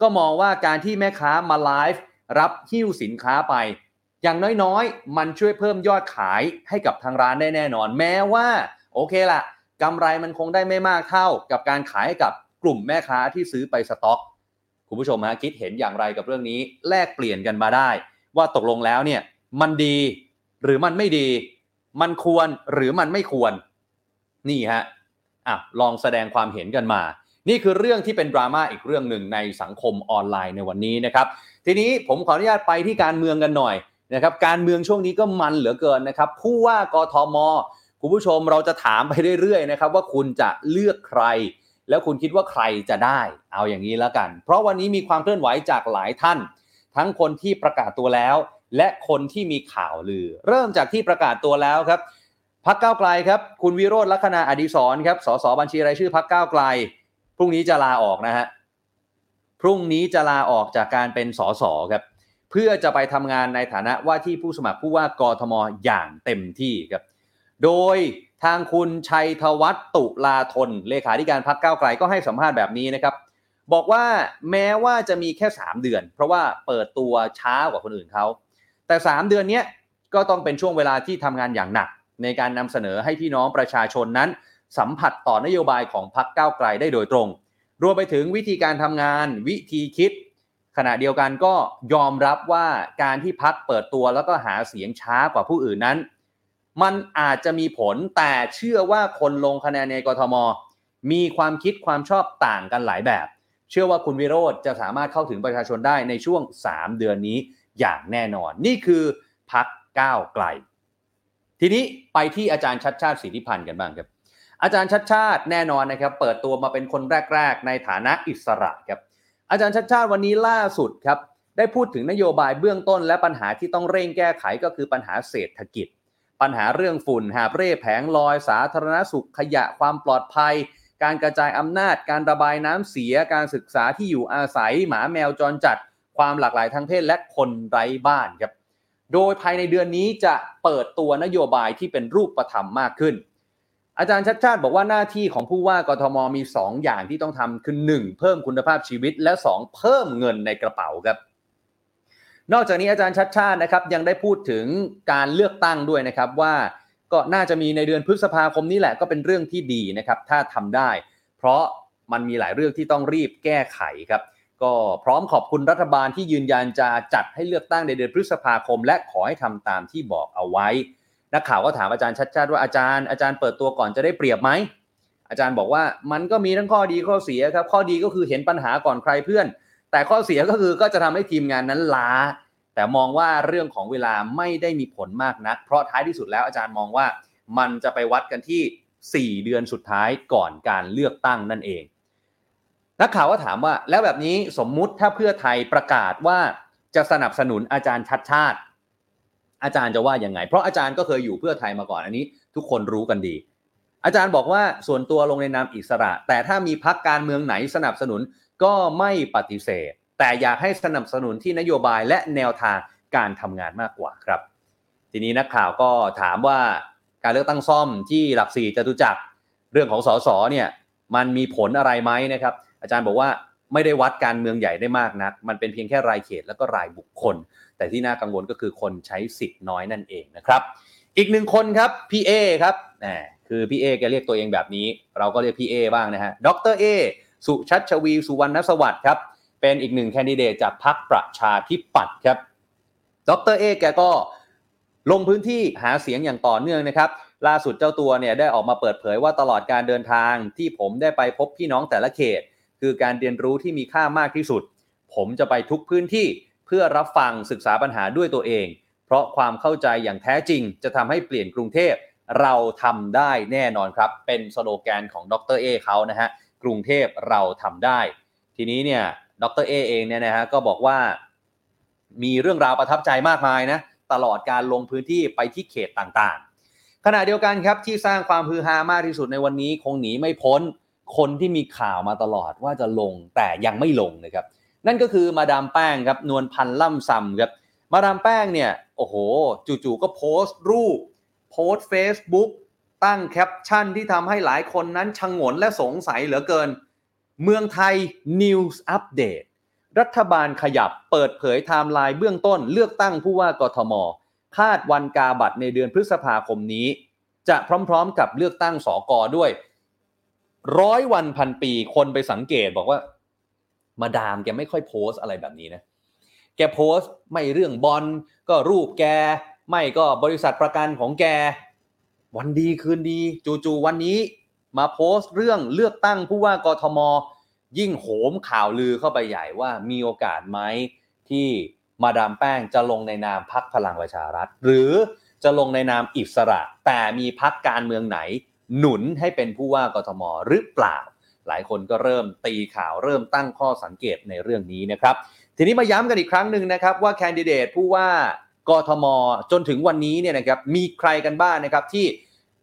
ก็มองว่าการที่แม่ค้ามาไลฟ์ รับหิ้วสินค้าไป อย่างน้อยๆ มันช่วยเพิ่มยอดขายให้กับทางร้านได้แน่นอน แม้ว่าโอเคละกำไรมันคงได้ไม่มากเท่ากับการขายให้กับกลุ่มแม่ค้าที่ซื้อไปสต็อก คุณผู้ชมฮะคิดเห็นอย่างไรกับเรื่องนี้แลกเปลี่ยนกันมาได้ ว่าตกลงแล้วเนี่ยมันดีหรือมันไม่ดี มันควรหรือมันไม่ควร นี่ฮะอะลองแสดงความเห็นกันมา นี่คือเรื่องที่เป็นดราม่าอีกเรื่องหนึ่งในสังคมออนไลน์ในวันนี้นะครับ ทีนี้ผมขออนุญาตไปที่การเมืองกันหน่อยนะครับการเมืองช่วงนี้ก็มันเหลือเกินนะครับผู้ว่ากทมคุณผู้ชมเราจะถามไปเรื่อยๆนะครับว่าคุณจะเลือกใคร แล้วคุณคิดว่าใครจะได้เอาอย่างนี้แล้วกัน เพราะวันนี้มีความเคลื่อนไหวจากหลายท่าน ทั้งคนที่ประกาศตัวแล้ว และคนที่มีข่าวลือ เริ่มจากที่ประกาศตัวแล้วครับพักเก้าไกลครับ คุณวิโรธลักษณะอดีศรครับสสบัญชีรายชื่อพักเก้าไกลพรุ่งนี้จะลาออกนะฮะ พรุ่งนี้จะลาออกจากการเป็นสสครับเพื่อจะไปทำงานในฐานะว่าที่ผู้สมัครผู้ว่ากทมอย่างเต็มที่ครับโดยทางคุณชัยธวัฒน์ตุลาธนเลขาธิการพักก้าวไกลก็ให้สัมภาษณ์แบบนี้นะครับ บอกว่าแม้ว่าจะมีแค่ 3 เดือน เพราะว่าเปิดตัวช้ากว่าคนอื่นเขาแต่ 3 เดือนนี้ก็ต้องเป็นช่วงเวลาที่ทำงานอย่างหนัก ในการนำเสนอให้พี่น้องประชาชนนั้น สัมผัสต่อนโยบายของพักก้าวไกลได้โดยตรง รวมไปถึงวิธีการทำงานวิธีคิด ขณะเดียวกันก็ยอมรับว่าการที่พักเปิดตัวแล้วก็หาเสียงช้ากว่าผู้อื่นนั้น มันอาจจะมีผลแต่เชื่อว่าคนลงคะแนนในกทม มีความคิดความชอบต่างกันหลายแบบ เชื่อว่าคุณวิโรธจะสามารถเข้าถึงประชาชนได้ในช่วง 3 เดือนนี้อย่างแน่นอน นี่คือพักก้าวไกล ทีนี้ไปที่อาจารย์ชัดชาติสิทธิพันธ์กันบ้างครับ อาจารย์ชัดชาติแน่นอนนะครับเปิดตัวมาเป็นคนแรก ๆ ในฐานะอิสระครับอาจารย์ชัดชาติวันนี้ล่าสุดครับได้พูดถึงนโยบายเบื้องต้นและปัญหาที่ต้องเร่งแก้ไขก็คือปัญหาเศรษฐกิจ ปัญหาเรื่องฝุ่น หาเร่แผงลอย สาธารณสุขขยะความปลอดภัย การกระจายอำนาจ การระบายน้ำเสีย การศึกษาที่อยู่อาศัย หมาแมวจรจัด ความหลากหลายทางเพศและคนไร้บ้านครับโดยภายในเดือนนี้จะเปิดตัวนโยบายที่เป็นรูปธรรมมากขึ้น อาจารย์ชัดชาติบอกว่าหน้าที่ของผู้ว่ากทมมี 2 อย่างที่ต้องทำคือ 1. เพิ่มคุณภาพชีวิตและ 2. เพิ่มเงินในกระเป๋าครับ นอกจากนี้อาจารย์ชัดชาตินะครับยังได้พูดถึงการเลือกตั้งด้วยนะครับว่าก็น่าจะมีในเดือนพฤษภาคมนี้แหละก็เป็นเรื่องที่ดีนะครับถ้าทำได้ เพราะมันมีหลายเรื่องที่ต้องรีบแก้ไขครับ ก็พร้อมขอบคุณรัฐบาลที่ยืนยันจะจัดให้เลือกตั้งในเดือนพฤษภาคม และขอให้ทำตามที่บอกเอาไว้ นักข่าวก็ถามอาจารย์ชัดชาติว่าอาจารย์อาจารย์เปิดตัวก่อนจะได้เปรียบไหมอาจารย์บอกว่ามันก็มีทั้งข้อดีข้อเสียครับ ข้อดีก็คือเห็นปัญหาก่อนใครเพื่อน แต่ข้อเสียก็คือก็จะทำให้ทีมงานนั้นล้า แต่มองว่าเรื่องของเวลาไม่ได้มีผลมากนัก เพราะท้ายที่สุดแล้วอาจารย์มองว่ามันจะไปวัดกันที่ 4 เดือนสุดท้ายก่อนการเลือกตั้งนั่นเอง นักข่าวก็ถามว่าแล้วแบบนี้สมมุติถ้าเพื่อไทยประกาศว่าจะสนับสนุนอาจารย์ชัดชาติ อาจารย์จะว่ายังไง เพราะอาจารย์ก็เคยอยู่เพื่อไทยมาก่อนอันนี้ ทุกคนรู้กันดี อาจารย์บอกว่าส่วนตัวลงในนามอิสระ แต่ถ้ามีพักการเมืองไหนสนับสนุนก็ไม่ปฏิเสธ แต่อยากให้สนับสนุนที่นโยบายและแนวทางการทำงานมากกว่าครับ ทีนี้นักข่าวก็ถามว่าการเลือกตั้งซ่อมที่หลักสี่จตุจักรเรื่องของสสเนี่ยมันมีผลอะไรไหมนะครับ อาจารย์บอกว่าไม่ได้วัดการเมืองใหญ่ได้มากนัก มันเป็นเพียงแค่รายเขตแล้วก็รายบุคคล แต่ที่น่ากังวลก็คือคนใช้สิทธิ์น้อยนั่นเองนะครับ อีกหนึ่งคนครับพี่เอครับคือพี่เอแกเรียกตัวเองแบบนี้ เราก็เรียกพี่เอบ้างนะฮะดรเอสุชัชวีสุวรรณสวัสดิ์ครับเป็นอีกหนึ่งแคนดิเดตจากพรรคประชาธิปัตย์ครับดรเอแกก็ลงพื้นที่หาเสียงอย่างต่อเนื่องนะครับ ล่าสุดเจ้าตัวเนี่ยได้ออกมาเปิดเผยว่าตลอดการเดินทางที่ผมได้ไปพบพี่น้องแต่ละเขต คือการเรียนรู้ที่มีค่ามากที่สุด ผมจะไปทุกพื้นที่ เพื่อรับฟังศึกษาปัญหาด้วยตัวเอง เพราะความเข้าใจอย่างแท้จริง จะทำให้เปลี่ยนกรุงเทพเราทำได้แน่นอนครับ เป็นสโลแกนของดรเอเขานะฮะกรุงเทพเราทำได้ ทีนี้เนี่ยดรเอเองเนี่ยนะฮะก็บอกว่ามีเรื่องราวประทับใจมากมายนะตลอดการลงพื้นที่ไปที่เขตต่างๆ ขณะเดียวกันครับที่สร้างความฮือฮามากที่สุดในวันนี้คงหนีไม่พ้น คนที่มีข่าวมาตลอดว่าจะลงแต่ยังไม่ลงนะครับ นั่นก็คือมาดามแป้งครับนวลพันธ์ล่ำซำครับมาดามแป้งเนี่ยโอ้โห จู่ๆก็โพสต์รูป โพสต์ Facebook ตั้งแคปชั่นที่ทำให้หลายคนนั้นฉงนและสงสัยเหลือเกิน เมืองไทย News Update รัฐบาลขยับเปิดเผยไทม์ไลน์เบื้องต้นเลือกตั้งผู้ว่ากทม คาดวันกาบัตรในเดือนพฤษภาคมนี้ จะพร้อมๆกับเลือกตั้งสอกอด้วยร้อยวันพันปีคนไปสังเกตบอกว่า มาดามแกไม่ค่อยโพสต์อะไรแบบนี้นะแกโพสต์แต่เรื่องบอลก็รูปแก ไม่ก็บริษัทประกันของแก วันดีคืนดีจู่ๆวันนี้มาโพสต์เรื่องเลือกตั้งผู้ว่ากทม ยิ่งโหมข่าวลือเข้าไปใหญ่ว่ามีโอกาสไหมที่มาดามแป้งจะลงในนามพักพลังประชารัฐ หรือจะลงในนามอิสระ แต่มีพักการเมืองไหน หนุนให้เป็นผู้ว่ากทมหรือเปล่า หลายคนก็เริ่มตีข่าวเริ่มตั้งข้อสังเกตในเรื่องนี้นะครับ ทีนี้มาย้ำกันอีกครั้งหนึ่งนะครับ ว่าแคนดิเดตผู้ว่ากทม จนถึงวันนี้เนี่ยนะครับมีใครกันบ้างนะครับที่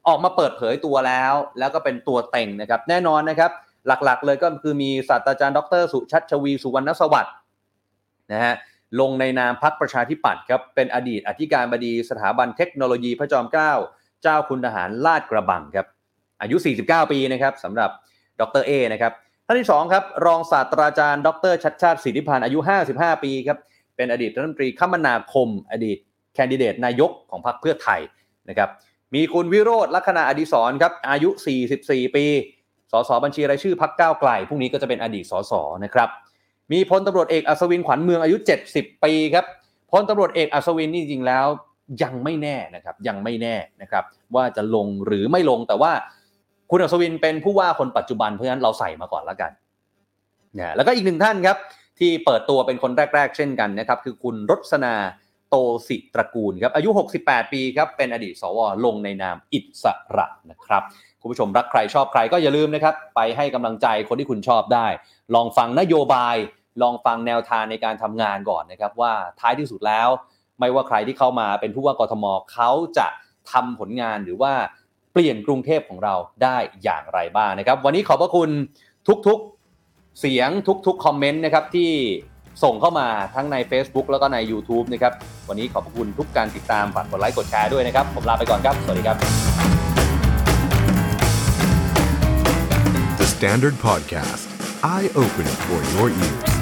ออกมาเปิดเผยตัวแล้ว แล้วก็เป็นตัวเต็งนะครับ แน่นอนนะครับ หลักๆ เลยก็คือมีศาสตราจารย์ดร สุชัชวีสุวรรณสวัสดิ์นะฮะลงในนามพักประชาธิปัตย์ครับเป็นอดีตอธิการบดีสถาบันเทคโนโลยีพระจอมเกล้าเจ้าคุณทหารลาดกระบังครับอายุ 49 ปีนะครับสำหรับ ดรเอนะครับท่านที่สองครับรองศาสตราจารย์ ดรชัดชาติสิทธิพันธ์อายุ 55 ปีครับเป็นอดีตรัฐมนตรีคมนาคม อดีตแคนดิเดตนายกของพรรคเพื่อไทยนะครับมีคุณวิโรธลักษณะอดิศรครับอายุ 44 ปีสสบัญชีรายชื่อพักก้าวไกลพรุ่งนี้ก็จะเป็นอดีตสสนะครับมีพลตำรวจเอกอัศวินขวัญเมืองอายุ 70 ปีครับพลตำรวจเอกอัศวินนี่จริงแล้วยังไม่แน่นะครับยังไม่แน่นะครับว่าจะลงหรือไม่ลงแต่ว่า คุณอัศวินเป็นผู้ว่าคนปัจจุบันเพราะฉะนั้นเราใส่มาก่อนแล้วกันนะแล้วก็อีกหนึ่งท่านครับ ที่เปิดตัวเป็นคนแรก ๆ เช่นกันนะครับ คือคุณรสนาโตสิตระกูลครับอายุ 68 ปีครับเป็นอดีตสวลงในนามอิสระนะครับคุณผู้ชมรักใครชอบใครก็อย่าลืมนะครับไปให้กำลังใจคนที่คุณชอบได้ ลองฟังนโยบาย ลองฟังแนวทางในการทำงานก่อนนะครับ ว่าท้ายที่สุดแล้ว ไม่ว่าใครที่เข้ามาเป็นผู้ว่ากทมเขาจะทำผลงานหรือว่า เปลี่ยนกรุงเทพของเราได้อย่างไรบ้างนะครับ วันนี้ขอบพระคุณทุกๆเสียงทุกๆคอมเมนต์นะครับที่ส่งเข้ามาทั้งใน Facebook แล้วก็ใน YouTube นะครับ วันนี้ขอบพระคุณทุกการติดตามฝากกดไลค์กดแชร์ด้วยนะครับ ผมลาไปก่อนครับ สวัสดีครับ The Standard Podcast, eye Open for your ears.